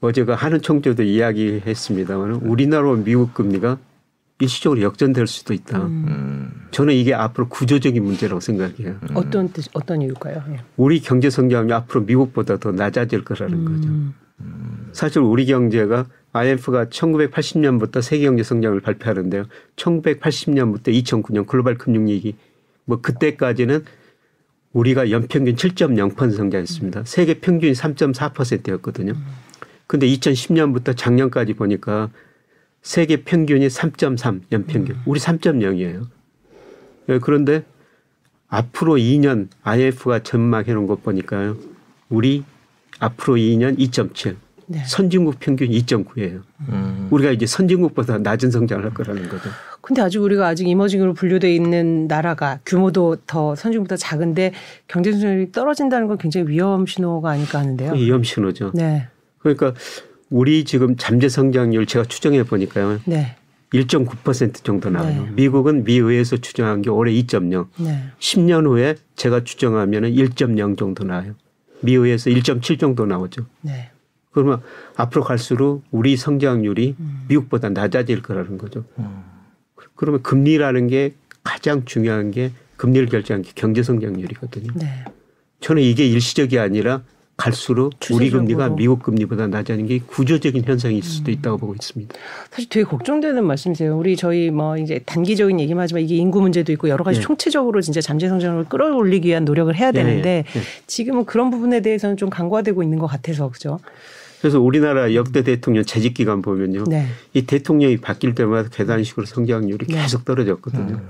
어제가 하는 총재도 이야기했습니다만 우리나라와 미국 금리가 일시적으로 역전될 수도 있다. 음. 저는 이게 앞으로 구조적인 문제라고 생각해요. 어떤 뜻, 어떤 이유일까요? 예. 우리 경제 성장이 앞으로 미국보다 더 낮아질 거라는 거죠. 음. 사실 우리 경제가 IMF가 1980년부터 세계 경제 성장을 발표하는데요. 1980년부터 2009년 글로벌 금융위기 뭐 그때까지는 우리가 연평균 7.0% 성장했습니다. 세계 평균이 3.4%였거든요. 근데 2010년부터 작년까지 보니까 세계 평균이 3.3 연평균. 우리 3.0이에요. 그런데 앞으로 2년 IMF가 전망해 놓은 것 보니까요. 우리 앞으로 2년 2.7. 네. 선진국 평균 2.9예요. 음. 우리가 이제 선진국보다 낮은 성장을 할 거라는 거죠. 근데 아직 우리가 아직 이머징으로 분류돼 있는 나라가 규모도 더 선진국보다 작은데 경제 수준이 떨어진다는 건 굉장히 위험 신호가 아닐까 하는데요. 그게 위험 신호죠. 네. 그러니까 우리 지금 잠재 성장률 제가 추정해 보니까요. 네. 1.9% 정도 나와요. 네. 미국은 미의회에서 추정한 게 올해 2.0. 네. 10년 후에 제가 추정하면 1.0 정도 나와요. 미의회에서 1.7 정도 나오죠. 네. 그러면 앞으로 갈수록 우리 성장률이 미국보다 낮아질 거라는 거죠. 그러면 금리라는 게 가장 중요한 게 금리를 결정한 게 경제 성장률이거든요. 네. 저는 이게 일시적이 아니라 갈수록 우리. 금리가 미국 금리보다 낮아지는 게 구조적인 현상일 수도 있다고 보고 있습니다. 사실 되게 걱정되는 말씀이세요. 우리 저희 뭐 이제 단기적인 얘기만 하지만 이게 인구 문제도 있고 여러 가지 네. 총체적으로 진짜 잠재 성장을 끌어올리기 위한 노력을 해야 네, 되는데 네. 지금은 그런 부분에 대해서는 좀 간과되고 있는 것 같아서 그죠? 그래서 우리나라 역대 대통령 재직 기간 보면요. 네. 이 대통령이 바뀔 때마다 계단식으로 성장률이 네. 계속 떨어졌거든요.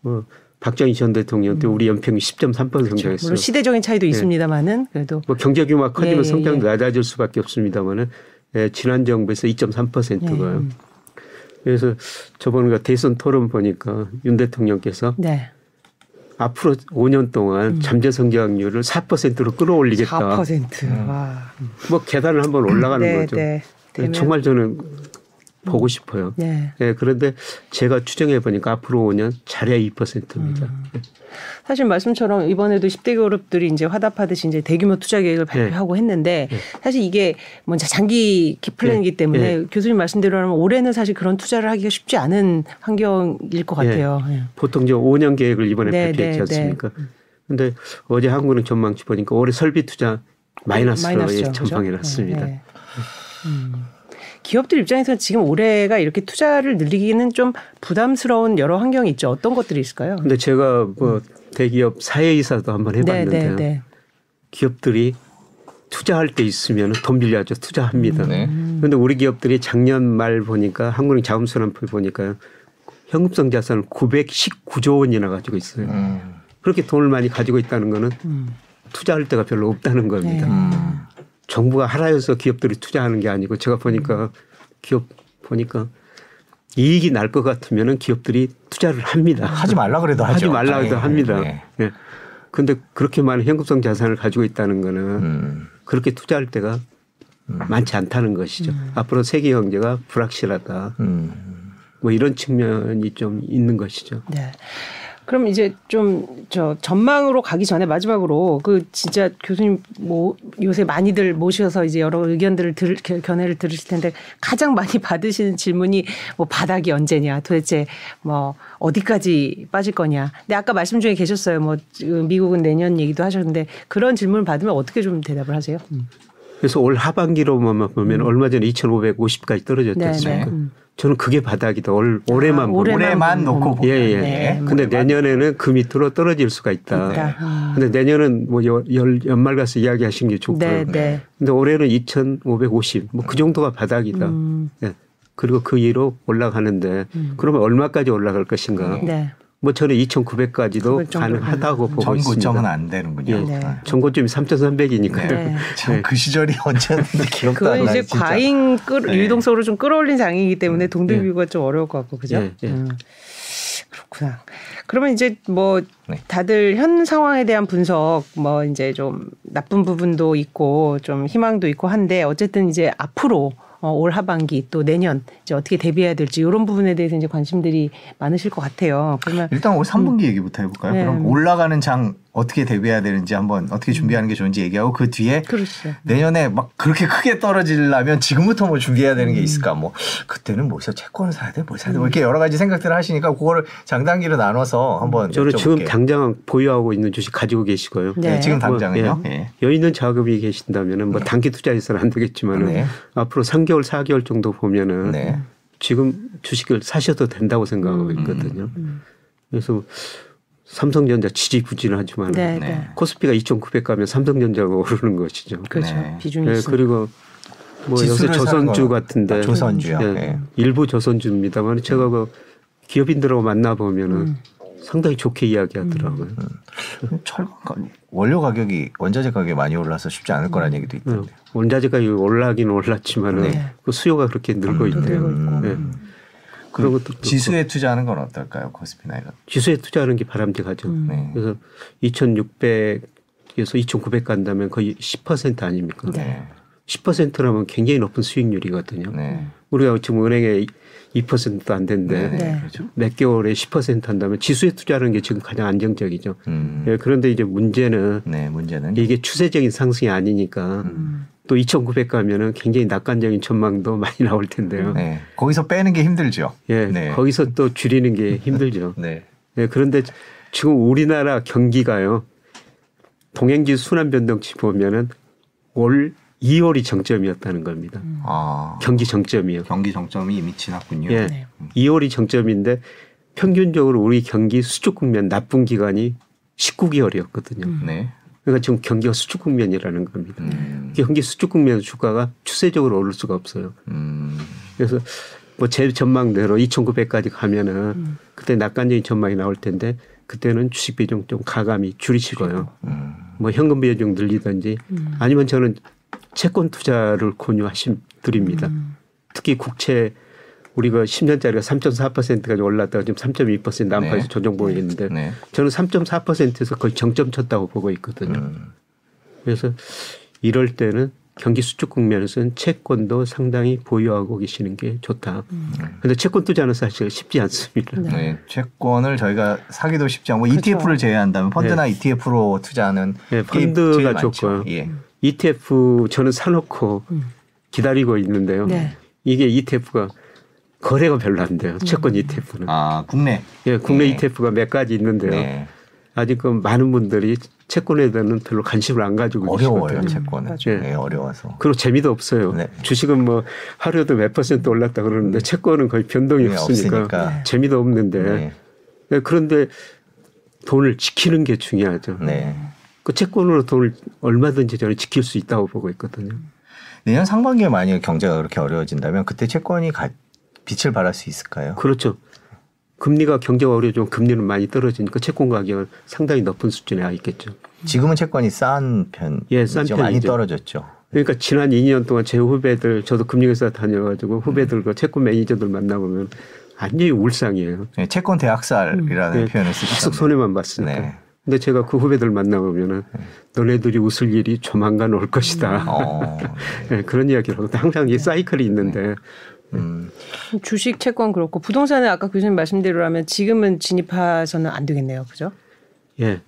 뭐 박정희 전 대통령 때 우리 연평균 10.3% 성장했어요. 음. 물론 시대적인 차이도 있습니다만은 그래도 뭐 경제 규모가 커지면 예, 예, 성장도 낮아질 수밖에 없습니다만은 예, 지난 정부에서 2.3%고요. 네. 그래서 저번 그 대선 토론 보니까 윤 대통령께서 네. 앞으로 5년 동안 잠재 성장률을 4%로 끌어올리겠다. 4%. 와. 뭐 계단을 한번 올라가는 네, 거죠. 네. 정말 저는 보고 싶어요. 네. 예, 그런데 제가 추정해 보니까 앞으로 5년 잘해야 2%입니다. 음. 사실 말씀처럼 이번에도 10대 기업들이 이제 화답하듯이 이제 대규모 투자 계획을 발표하고 했는데 사실 이게 먼저 장기 플랜이기 때문에 교수님 말씀대로라면 올해는 사실 그런 투자를 하기가 쉽지 않은 환경일 것 같아요. 예. 보통 저 5년 계획을 이번에 네, 발표했지 네, 않습니까? 근데 어제 한국은행 전망치 보니까 올해 설비 투자 마이너스로 마이너스죠, 예, 그죠? 전망해 놨습니다. 네, 네. 음. 기업들 입장에서는 지금 올해가 이렇게 투자를 늘리기는 좀 부담스러운 여러 환경이 있죠. 어떤 것들이 있을까요? 근데 제가 뭐 대기업 사회이사도 한번 해봤는데요. 네, 네. 기업들이 투자할 때 있으면 돈 빌려야죠. 투자합니다. 네. 그런데 우리 기업들이 작년 말 보니까 한국은행 자금순환표 보니까요. 현금성 자산을 919조 원이나 가지고 있어요. 음. 그렇게 돈을 많이 가지고 있다는 거는 음. 투자할 데가 별로 없다는 겁니다. 네. 음. 정부가 하라여서 기업들이 투자하는 게 아니고 제가 보니까 기업 보니까 이익이 날 것 같으면은 기업들이 투자를 합니다. 하지 말라 그래도 하죠. 하지 말라 해도 예, 합니다. 예. 예. 근데 그렇게 많은 현금성 자산을 가지고 있다는 거는 음. 그렇게 투자할 때가 많지 않다는 것이죠. 앞으로 세계 경제가 불확실하다. 음. 뭐 이런 측면이 좀 있는 것이죠. 네. 그럼 이제 좀 저 전망으로 가기 전에 마지막으로 그 진짜 교수님 뭐 요새 많이들 모셔서 이제 여러 의견들을 들 견- 견해를 들으실 텐데 가장 많이 받으시는 질문이 뭐 바닥이 언제냐 도대체 뭐 어디까지 빠질 거냐. 근데 아까 말씀 중에 계셨어요. 뭐 미국은 내년 얘기도 하셨는데 그런 질문을 받으면 어떻게 좀 대답을 하세요? 음. 그래서 올 하반기로만 보면 얼마 전에 2,550까지 떨어졌지 네, 않습니까? 네. 음. 저는 그게 바닥이다. 올 올해만 아, 보면. 올해만 올해만 보면. 놓고 예, 예. 네. 근데 내년에는 그 밑으로 떨어질 수가 있다. 있다. 음. 근데 내년은 뭐 열, 열- 연말 가서 이야기하신 게 좋고요. 네, 네. 근데 올해는 2,550. 뭐 그 정도가 바닥이다. 음. 예. 그리고 그 위로 올라가는데 그러면 얼마까지 올라갈 것인가? 네. 뭐 저는 2,900까지도 그걸 정도. 가능하다고 보고 전고점은 있습니다. 안 되는군요. 예. 네. 전고점이 3,300이니까요. 네. 참그 시절이 언제였는데 기억도 그건 안 나요. 이제 진짜. 과잉 끌, 네. 유동성으로 좀 끌어올린 장이기 때문에 동등 비교가 좀 어려울 것 같고 그죠? 음. 그렇구나. 그러면 이제 뭐 네. 다들 현 상황에 대한 분석 뭐 이제 좀 나쁜 부분도 있고 좀 희망도 있고 한데 어쨌든 이제 앞으로 어, 올 하반기 또 내년 이제 어떻게 대비해야 될지 이런 부분에 대해서 이제 관심들이 많으실 것 같아요. 그러면 일단 올 3분기 얘기부터 해볼까요? 네. 그럼 올라가는 장 어떻게 대비해야 되는지 한번 어떻게 준비하는 게 좋은지 얘기하고 그 뒤에 그렇죠. 내년에 막 그렇게 크게 떨어지려면 지금부터 뭐 준비해야 되는 게 있을까? 뭐 그때는 뭐 채권을 사야 돼, 뭘 사야 돼, 뭐 이렇게 여러 가지 생각들을 하시니까 그거를 장단기로 나눠서 한번 저는 지금 여쭤볼게요. 당장 보유하고 있는 주식 가지고 계시고요. 네, 네. 지금 뭐, 당장은요. 예. 예. 여유 있는 자금이 계신다면은 뭐 단기 투자해서는 안 되겠지만은 네. 앞으로 3개월, 4개월 정도 보면은 네. 지금 주식을 사셔도 된다고 생각하고 음. 있거든요. 그래서 삼성전자 지지부진하지만 네, 네. 네. 코스피가 2,900 가면 삼성전자가 오르는 것이죠. 그렇죠. 네. 비중이 예, 있으니까. 그리고 뭐 요새 조선주 거. 같은데 아, 조선주요. 예, 예. 일부 조선주입니다만 제가 그 기업인들하고 만나 보면은 음. 상당히 좋게 이야기하더라고요. 철강 가- 원료 가격이 원자재 가격이 많이 올라서 쉽지 않을 거라는 얘기도 예, 있던데. 원자재가 올라긴 올랐지만은 네. 그 수요가 그렇게 늘고 있대요. 예. 그런 것도 그렇고. 지수에 투자하는 건 어떨까요, 코스피 나 이런? 지수에 투자하는 게 바람직하죠. 음. 네. 그래서 2,600에서 2,900 간다면 거의 10% 아닙니까? 네. 10%라면 굉장히 높은 수익률이거든요. 네. 우리가 지금 은행에 2%도 안 되는데 네. 네. 그렇죠. 몇 개월에 10% 한다면 지수에 투자하는 게 지금 가장 안정적이죠. 음. 예, 그런데 이제 문제는 네, 문제는 이게 추세적인 상승이 아니니까 음. 또 2,900 가면은 굉장히 낙관적인 전망도 많이 나올 텐데요. 네. 거기서 빼는 게 힘들죠. 예, 네. 거기서 또 줄이는 게 힘들죠. 네. 예, 그런데 지금 우리나라 경기가요. 동행지 순환 변동치 보면은 올 2월이 정점이었다는 겁니다. 아. 경기 정점이요. 경기 정점이 이미 지났군요. 예. 네. 2월이 정점인데 평균적으로 우리 경기 수축 국면 나쁜 기간이 19개월이었거든요. 음. 네. 그러니까 지금 경기가 수축 국면이라는 겁니다. 음. 경기 수축 국면 주가가 추세적으로 오를 수가 없어요. 음. 그래서 뭐 제 전망대로 2,900까지 가면은 음. 그때 낙관적인 전망이 나올 텐데 그때는 주식 비중 좀 가감히 줄이시고요. 음. 뭐 현금 비중 늘리든지 음. 아니면 저는 채권 투자를 권유하심 드립니다. 음. 특히 국채 우리 가 10년짜리가 3.4%까지 올랐다가 지금 3.2% 안팎에서 네. 조정 보이는데 네. 저는 3.4%에서 거의 정점 쳤다고 보고 있거든요. 음. 그래서 이럴 때는 경기 수축 국면에서는 채권도 상당히 보유하고 계시는 게 좋다. 그런데 채권 투자는 사실 쉽지 않습니다. 네. 네. 채권을 저희가 사기도 쉽지 않고 그렇죠. ETF를 제외한다면 펀드나 ETF로 투자하는 네, 게 펀드가. 좋고요. 예. ETF 저는 사놓고 음. 기다리고 있는데요. 네. 이게 ETF가 거래가 별로 안 돼요. 채권 ETF는. 아 국내. 예, 국내 네. ETF가 몇 가지 있는데요. 네. 아직 그 많은 분들이 채권에 대해서는 별로 관심을 안 가지고 어려워요 계시거든요. 채권은. 맞아요. 네, 어려워서. 그리고 재미도 없어요. 네. 주식은 뭐 하루에도 몇 퍼센트 올랐다 그러는데 채권은 거의 변동이 네, 없으니까, 없으니까. 재미도 없는데 네. 네, 그런데 돈을 지키는 게 중요하죠. 네. 그 채권으로 돈을 얼마든지 저는 지킬 수 있다고 보고 있거든요. 내년 상반기에 만약 경제가 그렇게 어려워진다면 그때 채권이 가, 빛을 발할 수 있을까요? 그렇죠. 금리가 경제가 어려워지면 금리는 많이 떨어지니까 채권 가격은 상당히 높은 수준에 와 있겠죠. 지금은 채권이 싼 편, 예, 싼 많이 편이죠. 떨어졌죠. 그러니까 지난 2년 동안 제 후배들 저도 금융회사 다녀가지고 후배들과 채권 매니저들 만나보면 완전히 울상이에요. 네, 채권 대학살이라는 네, 표현을 계속 쓰시잖아요. 손해만 봤으니까. 네. 근데 제가 그 후배들 만나보면은 너네들이 웃을 일이 조만간 올 것이다. 어, 네, 그런 이야기를 하고 항상 이 사이클이 있는데 음, 주식, 채권 그렇고 부동산은 아까 교수님 말씀대로라면 지금은 진입해서는 안 되겠네요. 그죠? 예.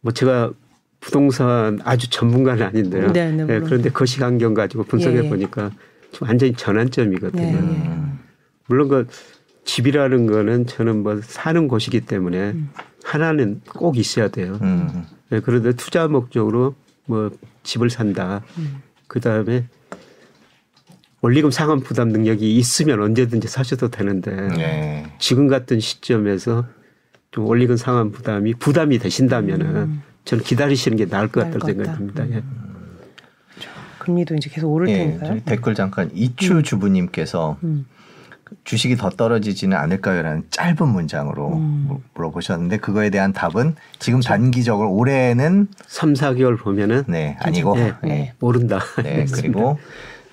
뭐 제가 부동산 아주 전문가는 아닌데요. 네, 네, 예. 그런데 거시환경 가지고 분석해 예, 예. 보니까 지금 완전히 전환점이거든요. 네, 네. 음, 물론 그 집이라는 거는 저는 뭐 사는 곳이기 때문에 하나는 꼭 있어야 돼요. 음, 예, 그런데 투자 목적으로 뭐 집을 산다. 그 다음에 원리금 상환 부담 능력이 있으면 언제든지 사셔도 되는데 네. 지금 같은 시점에서 좀 원리금 상환 부담이 부담이 되신다면은 저는 기다리시는 게 나을 것것 생각이. 듭니다. 예. 금리도 이제 계속 오를 예, 테니까요. 댓글 잠깐 이추 주부님께서 음. 주식이 더 떨어지지는 않을까요라는 짧은 문장으로 음. 물- 물어보셨는데 그거에 대한 답은 지금 단기적으로 올해는 3, 4개월 보면은 네 아니고 예, 네. 모른다. 네, 그리고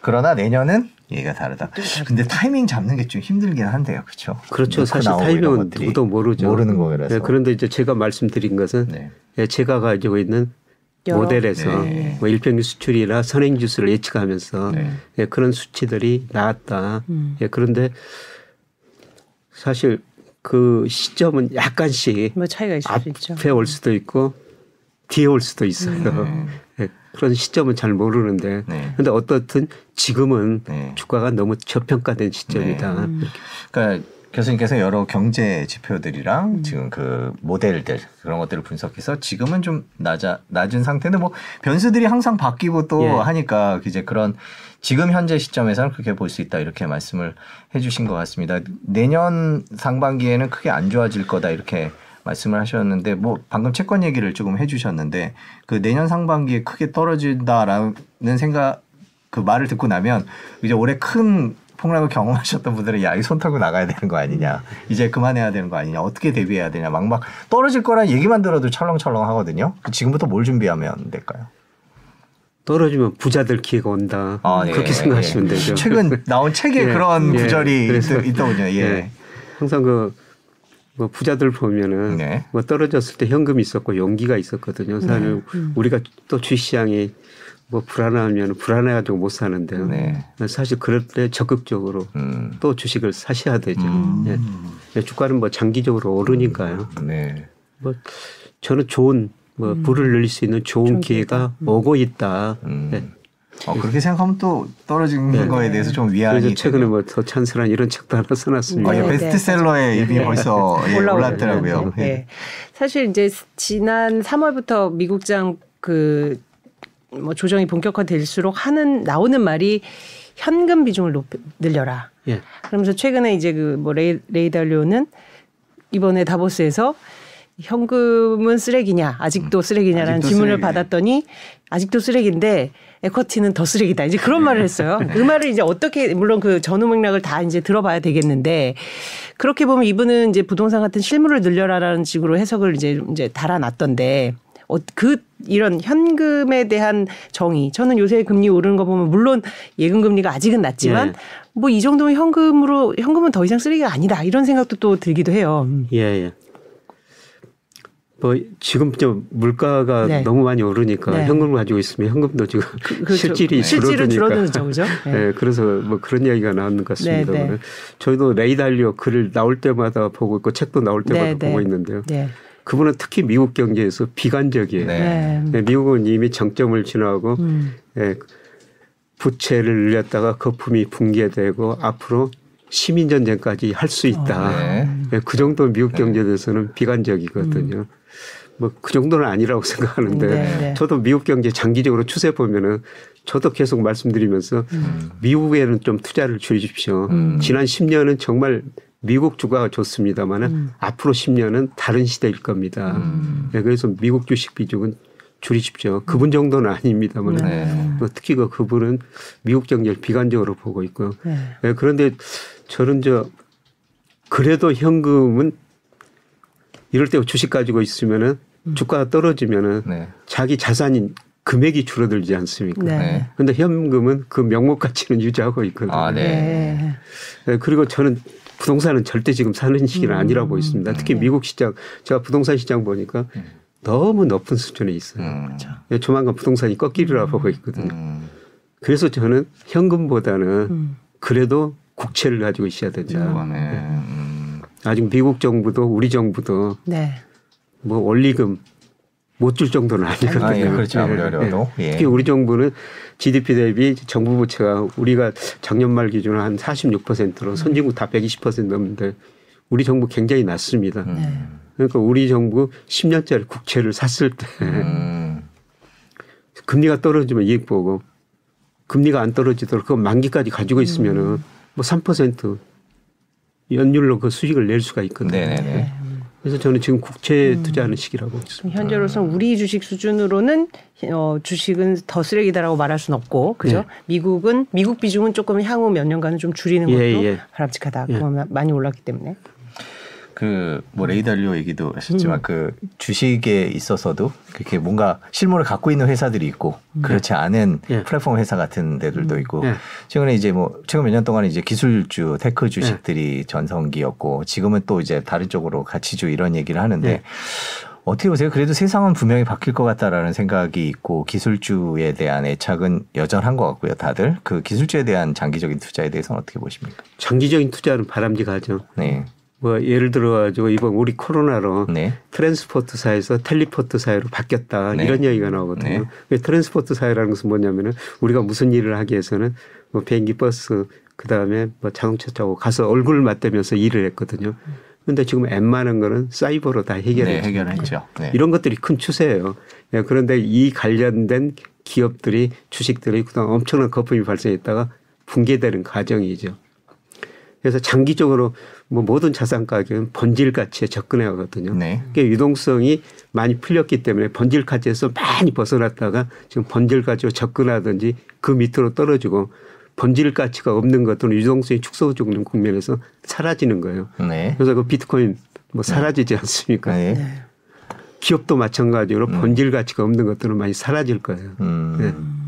그러나 내년은 얘가 다르다. 근데 타이밍 잡는 게 좀 힘들긴 한데요, 그렇죠? 그렇죠. 사실 타이밍은 누구도 모르죠. 모르는 거라서. 예, 그런데 이제 제가 말씀드린 것은 네. 예, 제가 가지고 있는 여러- 모델에서 네. 뭐 일평균 수출이나 선행 지수를 예측하면서 네. 예, 그런 수치들이 나왔다. 음. 예, 그런데 사실 그 시점은 약간씩 뭐 차이가 있을 수 있죠. 앞에 올 수도 있고 뒤에 올 수도 있어요. 음. 예, 그런 시점은 잘 모르는데 네. 근데 어떻든 지금은 네. 주가가 너무 저평가된 시점이다. 음. 그러니까 교수님께서 여러 경제 지표들이랑 음. 지금 그 모델들 그런 것들을 분석해서 지금은 좀 낮아 낮은 상태인데 뭐 변수들이 항상 바뀌고 또 예. 하니까 이제 그런 지금 현재 시점에서는 그렇게 볼 수 있다 이렇게 말씀을 해주신 것 같습니다. 내년 상반기에는 크게 안 좋아질 거다 이렇게 말씀을 하셨는데 뭐 방금 채권 얘기를 조금 해주셨는데 그 내년 상반기에 크게 떨어진다라는 생각 그 말을 듣고 나면 이제 올해 큰 폭락을 경험하셨던 분들은 야, 이손 털고 나가야 되는 거 아니냐. 이제 그만해야 되는 거 아니냐. 어떻게 대비해야 되냐. 막막 떨어질 거란 얘기만 들어도 철렁철렁 하거든요. 그 지금부터 뭘 준비하면 될까요? 떨어지면 부자들 기회가 온다. 아, 예, 그렇게 생각하시면 예. 되죠. 최근 나온 책에 예, 그런 예. 구절이 있, 더군요 예. 예. 항상 그, 뭐 부자들 보면은 네. 뭐 떨어졌을 때 현금이 있었고 용기가 있었거든요. 사실 음. 우리가 또 주시장이 뭐 불안하면 불안해가지고 못 사는데요. 네. 사실 그럴 때 적극적으로 음. 또 주식을 사셔야 되죠. 음. 예. 주가는 뭐 장기적으로 오르니까요. 네. 뭐 저는 좋은 뭐 불을 늘릴 수 있는 좋은 기회가 오고 있다. 음. 예. 어, 그렇게 생각하면 또 떨어진 네. 거에 대해서 좀 위안이 그래서 최근에. 뭐 더 찬스란 이런 책도 하나 써놨습니다. 어, 예, 네, 베스트셀러에 이미 네. 벌써 예, 올랐더라고요. 예. 예. 사실 이제 지난 3월부터 미국장 그 뭐 조정이 본격화될수록 하는 나오는 말이 현금 비중을 높 늘려라. 예. 그러면서 최근에 이제 그 뭐 레이, 레이달료는 이번에 다보스에서 현금은 쓰레기냐 아직도 쓰레기냐라는 아직도 질문을 쓰레기. 받았더니 아직도 쓰레기인데 에쿼티는 더 쓰레기다 이제 그런 말을 했어요. 그 말을 이제 어떻게 물론 그 전후 맥락을 다 이제 들어봐야 되겠는데 그렇게 보면 이분은 이제 부동산 같은 실물을 늘려라라는 식으로 해석을 이제 이제 달아놨던데 어, 그 이런 현금에 대한 정의 저는 요새 금리 오르는 거 보면 물론 예금 금리가 아직은 낮지만 예. 뭐이 정도면 현금으로 현금은 더 이상 쓰레기가 아니다 이런 생각도 또 들기도 해요. 음. 예, 예. 뭐 지금 저 물가가 네. 너무 많이 오르니까 네. 현금을 가지고 있으면 현금도 지금 그렇죠. 실질이 실질은 줄어드니까. 줄어드죠, 그죠? 네. 예, 그래서 뭐 그런 이야기가 나오는 것 같습니다. 네, 네. 저희도 레이달리오 글을 나올 때마다 보고 있고 책도 나올 때마다 네, 네. 보고 있는데요. 네. 그분은 특히 미국 경제에서 비관적이에요. 네. 네. 예, 미국은 이미 정점을 지나고 음. 예, 부채를 늘렸다가 거품이 붕괴되고 앞으로 시민 전쟁까지 할 수 있다. 네. 예, 그 정도 미국 경제에 대해서는 비관적이거든요. 뭐 그 정도는 아니라고 생각하는데 음. 네, 네. 저도 미국 경제 장기적으로 추세 보면은 저도 계속 말씀드리면서 음. 미국에는 좀 투자를 줄이십시오. 음. 지난 10년은 정말 미국 주가가 좋습니다만은 음. 앞으로 10년은 다른 시대일 겁니다. 음. 예, 그래서 미국 주식 비중은 줄이십시오. 그분 정도는 아닙니다만 네. 뭐 특히 그 그분은 미국 경제를 비관적으로 보고 있고요. 네. 예, 그런데 저는 저 그래도 현금은 이럴 때 주식 가지고 있으면은 음. 주가가 떨어지면은 네. 자기 자산인 금액이 줄어들지 않습니까? 네. 네. 근데 현금은 그 명목 가치는 유지하고 있거든요. 아, 네. 네. 예, 그리고 저는 부동산은 절대 지금 사는 시기는 음. 아니라고 보고 있습니다. 특히 미국 시장, 제가 부동산 시장 보니까 너무 높은 수준에 있어요. 음. 예, 조만간 부동산이 꺾이리라 보고 있거든요. 음. 그래서 저는 현금보다는 음. 그래도 국채를 가지고 있어야 된다. 음. 아직 미국 정부도 우리 정부도 네. 뭐 원리금 못 줄 정도는 아니거든요. 아, 예, 그렇죠. 아무리 어려워도. 예. 특히 우리 정부는 GDP 대비 정부 부채가 우리가 작년 말 기준으로 한 46%로 선진국 다 120% 넘는데 우리 정부 굉장히 낮습니다. 음. 그러니까 우리 정부 10년짜리 국채를 샀을 때 음. 금리가 떨어지면 이익 보고 금리가 안 떨어지도록 그 만기까지 가지고 있으면은 뭐 3% 연율로 그 수익을 낼 수가 있거든요. 네네네. 그래서 저는 지금 국채 투자하는 시기라고 있습니다. 현재로서는 우리 주식 수준으로는 어, 주식은 더 쓰레기다라고 말할 수는 없고 그죠? 예. 미국은 미국 비중은 조금 향후 몇 년간은 좀 줄이는 것도 예, 예. 바람직하다. 예. 많이 올랐기 때문에. 그 뭐 레이달리오 얘기도 음. 하셨지만 그 주식에 있어서도 그렇게 뭔가 실물을 갖고 있는 회사들이 있고 그렇지 않은 예. 플랫폼 회사 같은 데들도 있고 예. 최근에 이제 뭐 최근 몇 년 동안 이제 기술주 tech 주식들이 전성기였고 지금은 또 이제 다른 쪽으로 가치주 이런 얘기를 하는데 예. 어떻게 보세요? 그래도 세상은 분명히 바뀔 것 같다라는 생각이 있고 기술주에 대한 애착은 여전한 것 같고요. 다들 그 기술주에 대한 장기적인 투자에 대해서는 어떻게 보십니까? 장기적인 투자는 바람직하죠. 네. 뭐 예를 들어 가지고 이번 우리 코로나로 네. transport 사회에서 teleport 사회로 바뀌었다 네. 이런 이야기가 나오거든요. 그 transport 사회라는 것은 뭐냐면은 우리가 무슨 일을 하기 위해서는 뭐 비행기, 버스 그 다음에 뭐 자동차 타고 가서 얼굴을 맞대면서 일을 했거든요. 근데 지금 웬만한 거는 사이버로 다 네, 해결했죠. 해결했죠. 네. 이런 것들이 큰 추세예요. 예, 그런데 이 관련된 기업들이 주식들이 그동안 엄청난 거품이 발생했다가 붕괴되는 과정이죠. 그래서 장기적으로 뭐 모든 자산 가격은 본질 가치에 접근해 가거든요. 네. 그게 유동성이 많이 풀렸기 때문에 본질 가치에서 많이 벗어났다가 지금 본질 가치로 접근하든지 그 밑으로 떨어지고 본질 가치가 없는 것들은 유동성이 축소적인 국면에서 사라지는 거예요. 네. 그래서 그 비트코인 뭐 사라지지 않습니까? 네. 네. 기업도 마찬가지로 본질 가치가 없는 것들은 많이 사라질 거예요. 음.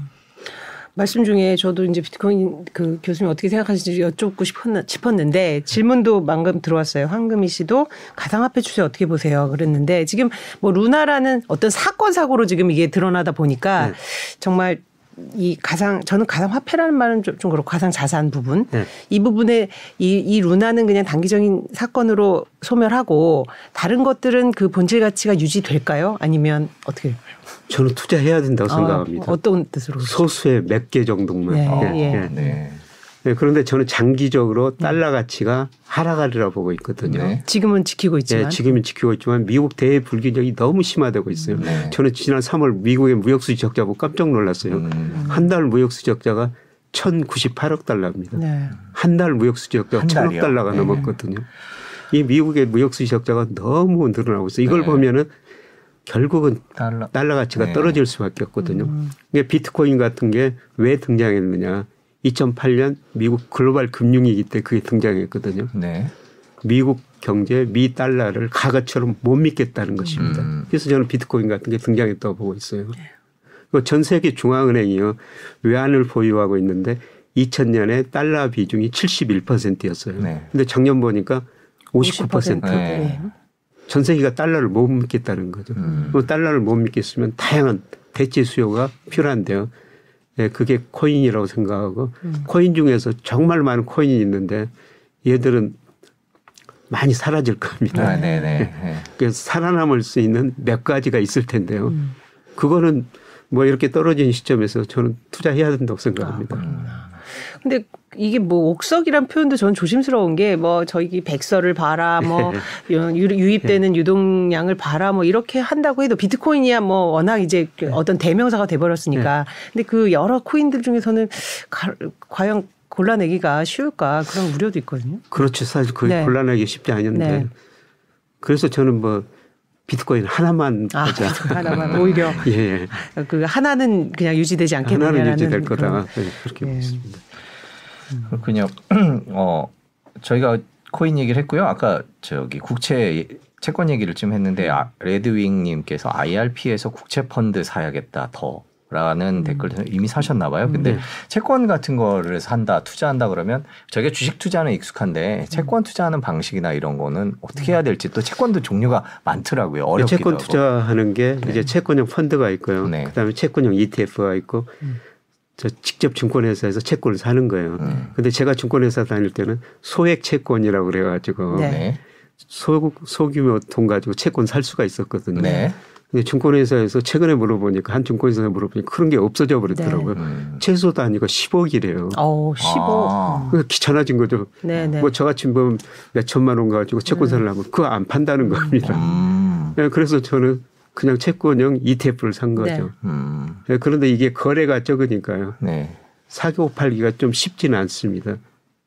네. 말씀 중에 저도 이제 비트코인 그 교수님 어떻게 생각하시는지 여쭙고 싶었, 싶었는데 질문도 방금 들어왔어요. 황금희 씨도 가상화폐 추세 어떻게 보세요? 그랬는데 지금 뭐 루나라는 어떤 사건 사고로 지금 이게 드러나다 보니까 네. 정말 이 가상 저는 가상 화폐라는 말은 좀, 좀 그렇고 가상 자산 부분 네. 이 부분에 이, 이 루나는 그냥 단기적인 사건으로 소멸하고 다른 것들은 그 본질 가치가 유지될까요? 아니면 어떻게 될까요? 저는 투자해야 된다고 생각합니다. 어, 어떤 뜻으로? 소수의 몇 개 정도만. 네, 어, 예. 네. 네, 그런데 저는 장기적으로 달러 가치가 하락하리라 보고 있거든요. 네. 지금은 지키고 있지만 예, 지금은 지키고 있지만 미국 대불균형이 너무 심화되고 있어요. 네. 저는 지난 3월 미국의 무역수지 적자 보고 깜짝 놀랐어요. 음. 한달 무역수지 적자가 1,098억 달러입니다. 네. 한달 무역수지 적자가 한 1,000억 달이요? 달러가 네. 넘었거든요. 이 미국의 무역수지 적자가 너무 늘어나고 있어요. 이걸 네. 보면은 결국은 달러. 달러 가치가 네. 떨어질 수밖에 없거든요. 이게 비트코인 같은 게 왜 등장했느냐? 2008년 미국 글로벌 금융위기 때 그게 등장했거든요. 네. 미국 경제, 미 달러를 가가처럼 못 믿겠다는 것입니다. 음. 그래서 저는 비트코인 같은 게 등장했다고 보고 있어요. 그전 세계 중앙은행이요 외환을 보유하고 있는데 2000년에 달러 비중이 71%였어요. 네. 근데 작년 보니까 59%. 네. 전 세계가 달러를 못 믿겠다는 거죠. 음. 그 달러를 못 믿겠으면 다양한 대체 수요가 필요한데요. 예, 그게 코인이라고 생각하고 코인 중에서 정말 많은 코인이 있는데 얘들은 많이 사라질 겁니다. 아, 네, 네. 네. 그래서 살아남을 수 있는 몇 가지가 있을 텐데요. 그거는 뭐 이렇게 떨어진 시점에서 저는 투자해야 된다고 생각합니다. 근데 이게 뭐 옥석이란 표현도 저는 조심스러운 게 뭐 저기 백서를 봐라 뭐 유- 유입되는 유동량을 봐라 뭐 이렇게 한다고 해도 비트코인이야 뭐 워낙 이제 그 어떤 대명사가 돼버렸으니까 근데 그 여러 코인들 중에서는 가- 과연 골라내기가 쉬울까 그런 우려도 있거든요. 그렇죠. 사실 그게 네. 곤란하기 쉽지 않은데 네. 그래서 저는 뭐 비트코인 하나만 아, 하자. 하나만 오히려 예, 예. 그 하나는 그냥 유지되지 않겠느냐라는 하나는 유지될 그런- 거다. 네, 그렇게 예. 보고 있습니다. 그렇군요. 어, 저희가 코인 얘기를 했고요. 아까 저기 국채 채권 얘기를 좀 했는데 아, 레드윙님께서 IRP에서 국채 펀드 사야겠다 더. 라는 댓글 이미 사셨나 봐요. 근데 네. 채권 같은 거를 산다, 투자한다 그러면 저희가 주식 투자는 익숙한데 채권 투자하는 방식이나 이런 거는 어떻게 해야 될지 또 채권도 종류가 많더라고요. 어렵기도 채권 하고. 투자하는 게 이제 채권형 펀드가 있고요. 네. 그다음에 채권형 ETF가 있고 저 직접 증권회사에서 채권을 사는 거예요. 음. 근데 제가 증권회사 다닐 때는 소액 채권이라고 그래가지고 네. 네. 소, 소규모 돈 가지고 채권 살 수가 있었거든요. 네. 근데 증권회사에서 최근에 물어보니까 한 증권회사에 물어보니까 그런 게 없어져 버렸더라고요. 음. 최소 단위가 10억이래요. 어, 15. 아. 그 귀찮아진 거죠. 네네. 뭐 저같이 뭐 몇 천만 원 가지고 채권 사려면 그거 안 판다는 겁니다. 음. 네, 그래서 저는 그냥 채권형 ETF를 산 거죠. 네. 음. 네, 그런데 이게 거래가 적으니까요. 네. 사고 팔기가 좀 쉽지는 않습니다.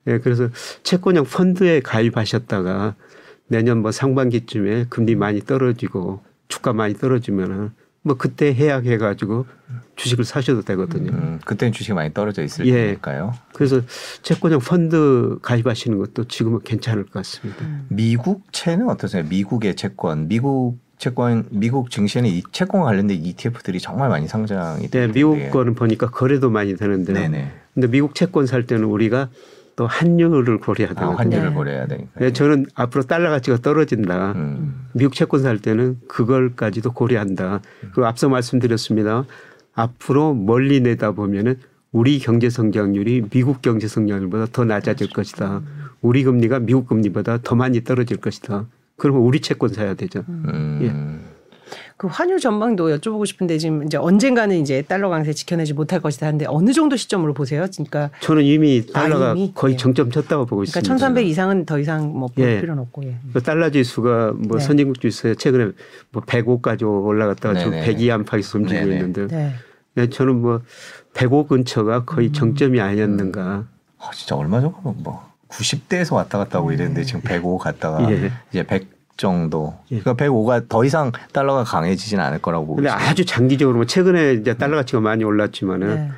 예, 그래서 채권형 펀드에 가입하셨다가 내년 뭐 상반기쯤에 금리 많이 떨어지고 주가 많이 떨어지면은 뭐 그때 해약해 가지고 주식을 사셔도 되거든요. 음, 그때는 주식이 많이 떨어져 있을 예. 테니까요. 그래서 채권형 펀드 가입하시는 것도 지금은 괜찮을 것 같습니다. 미국 채는 어떠세요? 미국의 채권, 미국 채권, 미국 증시에는 이 채권 관련된 ETF들이 정말 많이 상장이 네, 되는데. 미국 거는 보니까 거래도 많이 되는데요. 네네. 근데 미국 채권 살 때는 우리가 또 환율을 고려해야 아, 되거든요. 환율을 네. 고려해야 되니까. 네, 저는 앞으로 달러 가치가 떨어진다. 음. 미국 채권 살 때는 그걸까지도 고려한다. 그 앞서 말씀드렸습니다. 앞으로 멀리 내다 보면은 우리 경제 성장률이 미국 경제 성장률보다 더 낮아질 것이다. 우리 금리가 미국 금리보다 더 많이 떨어질 것이다. 그러면 우리 채권 사야 되죠. 음. 그 환율 전망도 여쭤보고 싶은데 지금 이제 언젠가는 이제 달러 강세 지켜내지 못할 것이다 하는데 어느 정도 시점으로 보세요? 그러니까 저는 이미 달러가 아, 이미? 거의 예. 정점 쳤다고 보고 그러니까 있습니다. 1300 이상은 더 이상 뭐볼 예. 필요는 없고 예. 그 달러 지수가 뭐 네. 선진국 지수에 최근에 뭐 105까지 올라갔다가 지금 네네. 102 안팎에서 움직이고 네네. 있는데 네. 예, 저는 뭐 105 근처가 거의 음. 정점이 아니었는가. 아, 진짜 얼마 전에 뭐 90대에서 왔다 갔다 하고 이랬는데 지금 105 갔다가 예. 이제 100 정도. 예. 그러니까 105가 더 이상 달러가 강해지진 않을 거라고 보고 근데 있습니다. 아주 장기적으로 뭐 최근에 이제 달러 가치가 많이 올랐지만은 네.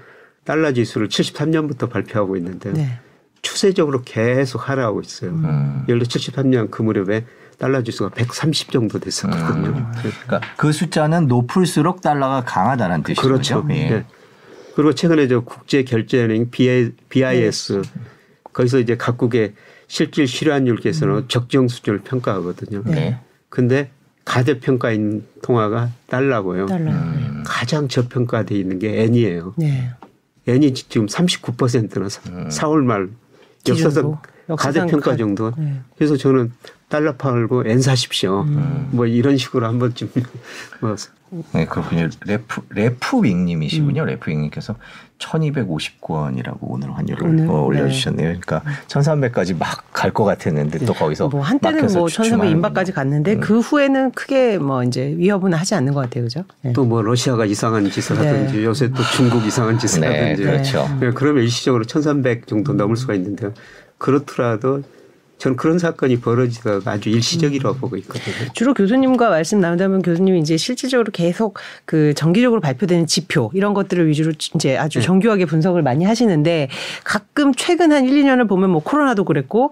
달러 지수를 73년부터 발표하고 있는데 네. 추세적으로 계속 하락하고 있어요. 음. 예를 들어 73년 그 무렵에 달러 지수가 130 정도 됐었거든요. 음. 그러니까 그 숫자는 높을수록 달러가 강하다는 뜻이죠. 그렇죠. 예. 예. 그리고 최근에 저 국제 결제은행 BIS 거기서 이제 각국의 실질 실환율 개선으로 적정 수준을 평가하거든요. 네. 근데 가대평가인 통화가 달러고요. 달러. 음. 가장 저평가돼 있는 게 N이에요. 네. N이 지금 39%는 음. 4월 말. 역사상 가대평가 가- 정도. 네. 그래서 저는 달러 팔고 N 사십시오. 음. 뭐 이런 식으로 한 번쯤 뭐 네, 그렇군요. 레프 레프윙님이시군요. 레프윙님께서 1,259원이라고 오늘 환율을 오늘? 어, 올려주셨네요. 그러니까 1,300까지 막 갈 것 같았는데 또 거기서 뭐 한때는 뭐 1300 주춤하는 임박까지 갔는데 음. 그 후에는 크게 뭐 이제 위협은 하지 않는 것 같아요. 그죠? 네. 또뭐 러시아가 이상한 짓을 네. 하든지 요새 또 중국 이상한 짓을 네, 하든지 그렇죠. 네, 그러면 일시적으로 1300 정도 넘을 수가 있는데 그렇더라도 전 그런 사건이 벌어지다가 아주 일시적이라고 보고 있거든요. 주로 교수님과 말씀 나눈다면 교수님이 이제 실질적으로 계속 그 정기적으로 발표되는 지표 이런 것들을 위주로 이제 아주 네. 정교하게 분석을 많이 하시는데 가끔 최근 한 1, 2년을 보면 뭐 코로나도 그랬고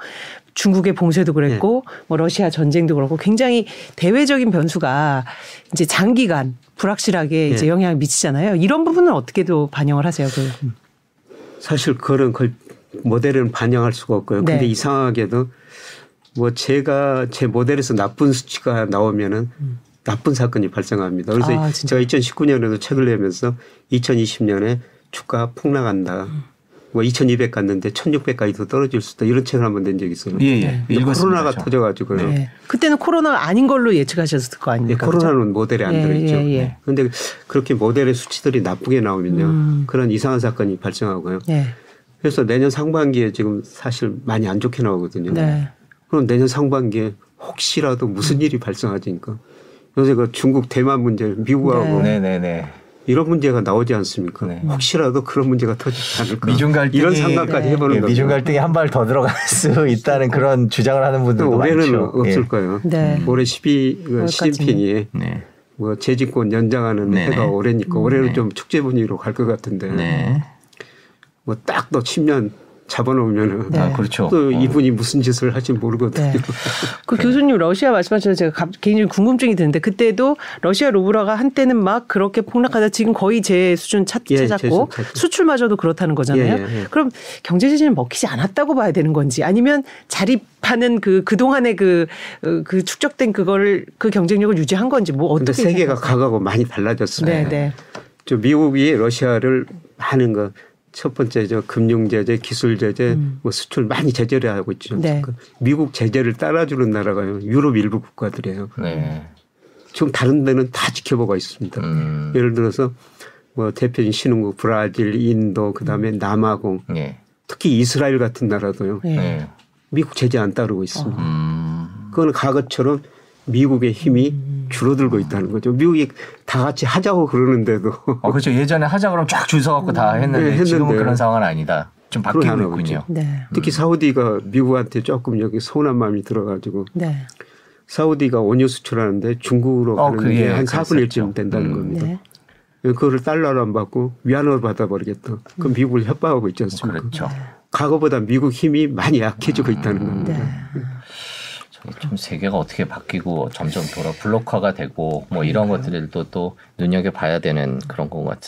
중국의 봉쇄도 그랬고 네. 뭐 러시아 전쟁도 그렇고 굉장히 대외적인 변수가 이제 장기간 불확실하게 이제 네. 영향을 미치잖아요. 이런 부분은 어떻게도 반영을 하세요. 그 음. 사실 그런 걸 모델은 반영할 수가 없고요. 근데 네. 이상하게도 뭐 제가 제 모델에서 나쁜 수치가 나오면은 나쁜 사건이 발생합니다. 그래서 음. 아? 제가 2019년에도 책을 내면서 2020년에 주가 폭락한다. 뭐2,200 갔는데 1,600까지도 떨어질 수 있다. 이런 책을 한번 낸 적이 있어요. 예, 예. 읽었습니다, 코로나가 저. 터져가지고요. 네. 그때는 코로나가 아닌 걸로 예측하셨을 거 예, 아닙니까? 그죠? 코로나는 모델에 안 예, 들어있죠. 예, 예. 그런데 그렇게 모델의 수치들이 나쁘게 나오면요. 음. 그런 이상한 사건이 발생하고요. 네. 그래서 내년 상반기에 지금 사실 많이 안 좋게 나오거든요. 네. 그럼 내년 상반기에 혹시라도 무슨 일이 발생하니까 요새 그 중국 대만 문제, 미국하고 네, 네, 네. 이런 문제가 나오지 않습니까? 네. 혹시라도 그런 문제가 터지지 않을까? 미중 갈등이 이런 상관까지 네. 해보는 예, 거죠. 미중 갈등이 한 발 더 들어갈 수 있다는 그런 주장을 하는 분들도 올해는 많죠. 없을 예. 거예요. 네. 올해 12 그. 시진핑이 네. 뭐 재집권 연장하는. 해가 올해니까 올해는 네. 좀 축제 분위기로 갈 것 같은데 네. 뭐딱 또 10년 잡아놓으면은 네. 아, 그렇죠. 또 어. 이분이 무슨 짓을 할지 모르거든요. 네. 그 교수님 러시아 말씀하셔서 제가 갑- 개인적인 궁금증이 드는데 그때도 러시아 루브라가 한때는 막 그렇게 폭락하다 지금 거의 제 수준 찾, 예, 제 찾았고 수준 찾죠. 수출마저도 그렇다는 거잖아요. 예, 예, 예. 그럼 경제 지진을 먹히지 않았다고 봐야 되는 건지 아니면 자립하는 그 그동안의 그, 어, 그 축적된 그거를 그 경쟁력을 유지한 건지 뭐 어떻게 세계가 생각하세요? 가가고 많이 달라졌어요. 네, 네. 저 미국이 러시아를 하는 거 첫 번째 저 금융 제재, 기술 제재, 뭐 수출 많이 제재를 하고 있죠. 음. 네. 그 미국 제재를 따라주는 나라가요. 유럽 일부 국가들이에요. 네. 지금 다른 데는 다 지켜보고 있습니다. 음. 예를 들어서 뭐 대표적인 신흥국 브라질, 인도, 그다음에 남아공, 예. 특히 이스라엘 같은 나라도요. 네. 네. 미국 제재 안 따르고 있습니다. 음. 그건 과거처럼 미국의 힘이 음. 줄어들고 있다는 거죠. 미국이 다 같이 하자고 그러는데도 어, 그렇죠. 예전에 하자 그러면 쫙 줄 서갖고 다 했는데, 네, 했는데. 지금은 그런 상황은 아니다. 좀 바뀌고 있군요. 네. 특히 사우디가 미국한테 조금 여기 서운한 마음이 들어가지고 네. 사우디가 원유 수출하는데 중국으로 어, 가는 게 한 4분의 1쯤 그랬었죠. 된다는 음. 겁니다. 네. 그거를 달러로 안 받고 위안으로 받아버리겠다. 그럼 미국을 협박하고 있지 않습니까? 그렇죠. 과거보다 미국 힘이 많이 약해지고 있다는 음. 겁니다. 네. 좀 세계가 어떻게 바뀌고 점점 돌아 블록화가 되고 뭐 이런 것들도 또 눈여겨 봐야 되는 그런 것 같,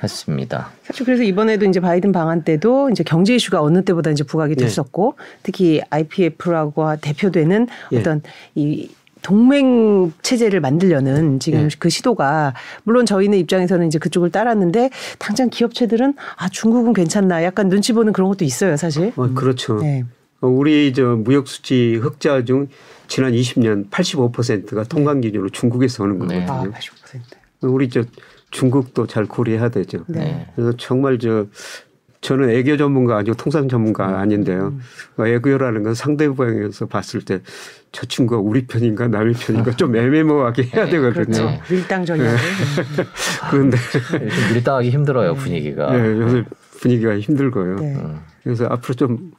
같습니다. 사실 그래서 이번에도 이제 바이든 방한 때도 이제 경제 이슈가 어느 때보다 이제 부각이 네. 됐었고 특히 IPF라고 대표되는 예. 어떤 이 동맹 체제를 만들려는 지금 예. 그 시도가 물론 저희는 입장에서는 이제 그쪽을 따랐는데 당장 기업체들은 아 중국은 괜찮나 약간 눈치 보는 그런 것도 있어요 사실. 어, 그렇죠. 네. 어, 우리 저 무역 수지 흑자 중 지난 20년 85%가 통관 기준으로 중국에서 오는 네. 아, 거거든요. 85%. 우리 저 중국도 잘 고려해야 되죠. 네. 그래서 정말 저 저는 애교 전문가 아니고 통상 전문가 아닌데요. 어, 애교라는 건 상대방에서 봤을 때 저 친구가 우리 편인가 남의 편인가 좀 애매모호하게 해야 되거든요. 그렇죠. 네. 밀당 전략을. 그런데 좀 밀당하기 힘들어요 분위기가. 네, 요새 분위기가 힘들고요. 네. 음. 그래서 앞으로 좀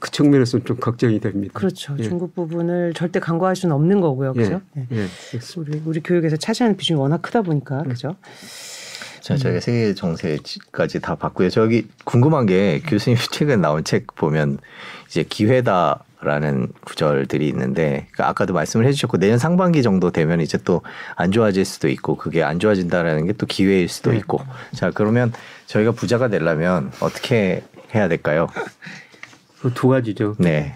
그 측면에서는 좀 걱정이 됩니다. 그렇죠. 예. 중국 부분을 절대 간과할 수는 없는 거고요. 그죠? 네. 예, 그렇습니다. 우리 우리 교육에서 차지하는 비중이 워낙 크다 보니까 그죠? 자, 저희가 세계 정세까지 다 봤고요. 저기 궁금한 게 교수님 최근 나온 책 보면 이제 기회다 라는 구절들이 있는데 그러니까 아까도 말씀을 해주셨고 내년 상반기 정도 되면 이제 또 안 좋아질 수도 있고 그게 안 좋아진다라는 게 또 기회일 수도 네. 있고 자 그러면 저희가 부자가 되려면 어떻게 해야 될까요? 그두 가지죠. 네,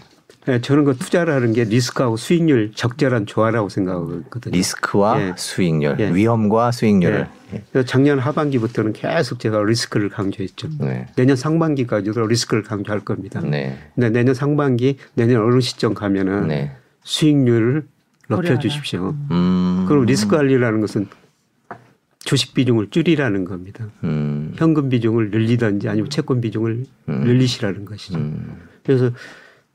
예, 저는 그 투자라는 게 리스크하고 수익률 적절한 조화라고 생각하거든요. 리스크와 예. 수익률, 예. 위험과 수익률을 예. 그래서 작년 하반기부터는 계속 제가 리스크를 강조했죠. 네, 내년 상반기까지도 리스크를 강조할 겁니다. 네, 근데 내년 상반기, 내년 어느 시점 가면은 네. 수익률을. 높여주십시오. 음, 그럼 리스크 관리라는 것은 주식 비중을 줄이라는 겁니다. 음, 현금 비중을 늘리든지 아니면 채권 비중을 음. 늘리시라는 것이죠. 음, 그래서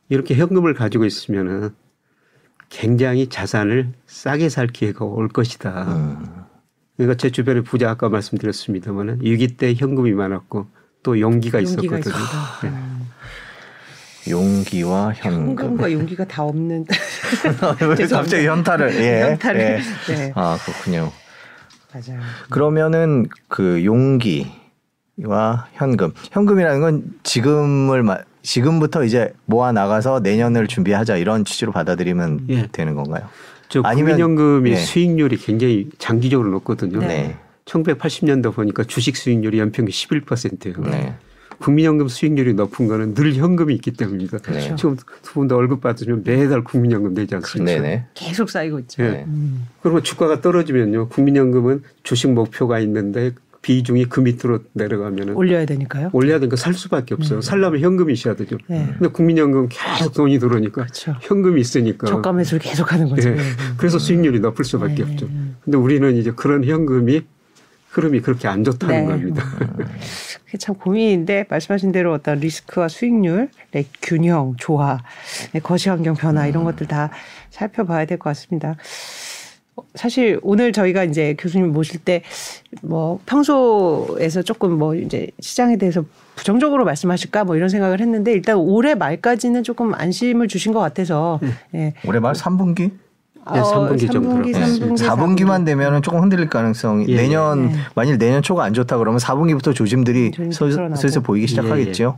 이렇게 현금을 가지고 있으면은 굉장히 자산을 싸게 살 기회가 올 것이다. 음. 그러니까 제 주변에 부자 아까 말씀드렸습니다만은 위기 때 현금이 많았고 또 용기가, 용기가 있었거든요. 네. 음. 용기와 현금. 현금과 용기가 다 없는 왜 갑자기 현타를? 예. 현타를. 예. 네. 아 그렇군요. 맞아요. 그러면은 그 용기와 현금, 현금이라는 건 지금을 마- 지금부터 이제 모아 나가서 내년을 준비하자 이런 취지로 받아들이면 예. 되는 건가요? 저 아니면- 국민연금의 예. 수익률이 굉장히 장기적으로 높거든요. 네. 1980년도 보니까 주식 수익률이 연평균 11%예요. 네. 국민연금 수익률이 높은 거는 늘 현금이 있기 때문입니다. 그렇죠. 지금 두 분도 월급 받으면 매달 국민연금 내지 않습니까? 네네. 계속 쌓이고 있죠. 예. 네. 음. 그리고 주가가 떨어지면요. 국민연금은 주식 목표가 있는데 비중이 그 밑으로 내려가면은 올려야 되니까요. 올려야 되니까 살 수밖에 없어요. 살려면 현금이 있어야 되죠. 네. 근데 국민연금 계속 돈이 들어오니까 그렇죠. 현금이 있으니까 저가 매수를 계속 하는 거죠. 예. 예. 그래서 수익률이 높을 수밖에 네. 없죠. 근데 우리는 이제 그런 현금이 흐름이 그렇게 안 좋다는 네. 겁니다. 그게 참 고민인데 말씀하신 대로 어떤 리스크와 수익률, 의 균형, 조화, 의 거시 환경 변화 이런 것들 다 살펴봐야 될 것 같습니다. 어, 사실 오늘 저희가 이제 교수님 모실 때 뭐 평소에서 조금 뭐 이제 시장에 대해서 부정적으로 말씀하실까 뭐 이런 생각을 했는데 일단 올해 말까지는 조금 안심을 주신 것 같아서 예. 올해 말 3분기? 네, 3분기 정도로. 3분기, 네. 3분기, 4분기만 되면은 조금 흔들릴 가능성이 예, 내년 네. 만일 내년 초가 안 좋다 그러면 4분기부터 조짐들이 슬-. 슬슬 보이기 시작하겠죠.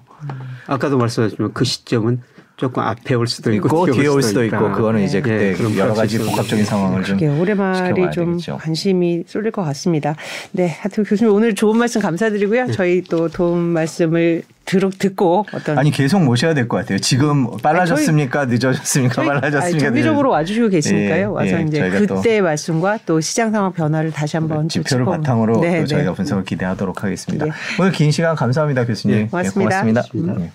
아까도 말씀하셨지만 그 시점은 조금 앞에 올 수도 있고, 있고 뒤에 올 수도 있고 그거는 이제 예, 그때 그런 여러 가지 복합적인 상황을 좀 올해 말이 좀 되겠죠. 관심이 쏠릴 것 같습니다. 네, 하여튼 교수님 오늘 좋은 말씀 감사드리고요. 저희 또 도움 말씀을 들, 듣고 어떤 아니 계속 모셔야 될 것 같아요. 지금 빨라졌습니까? 늦어졌습니까? 저희- 빨라졌습니까? 정기적으로 와주시고 계시니까요. 예, 와서 예, 이제 그때의 말씀과 또 시장 상황 변화를 다시 한번 지표를 짚어보면- 바탕으로 네, 또 저희가 네. 분석을 기대하도록 하겠습니다. 네. 오늘 긴 시간 감사합니다, 교수님. 네, 고맙습니다. 고맙습니다. 네.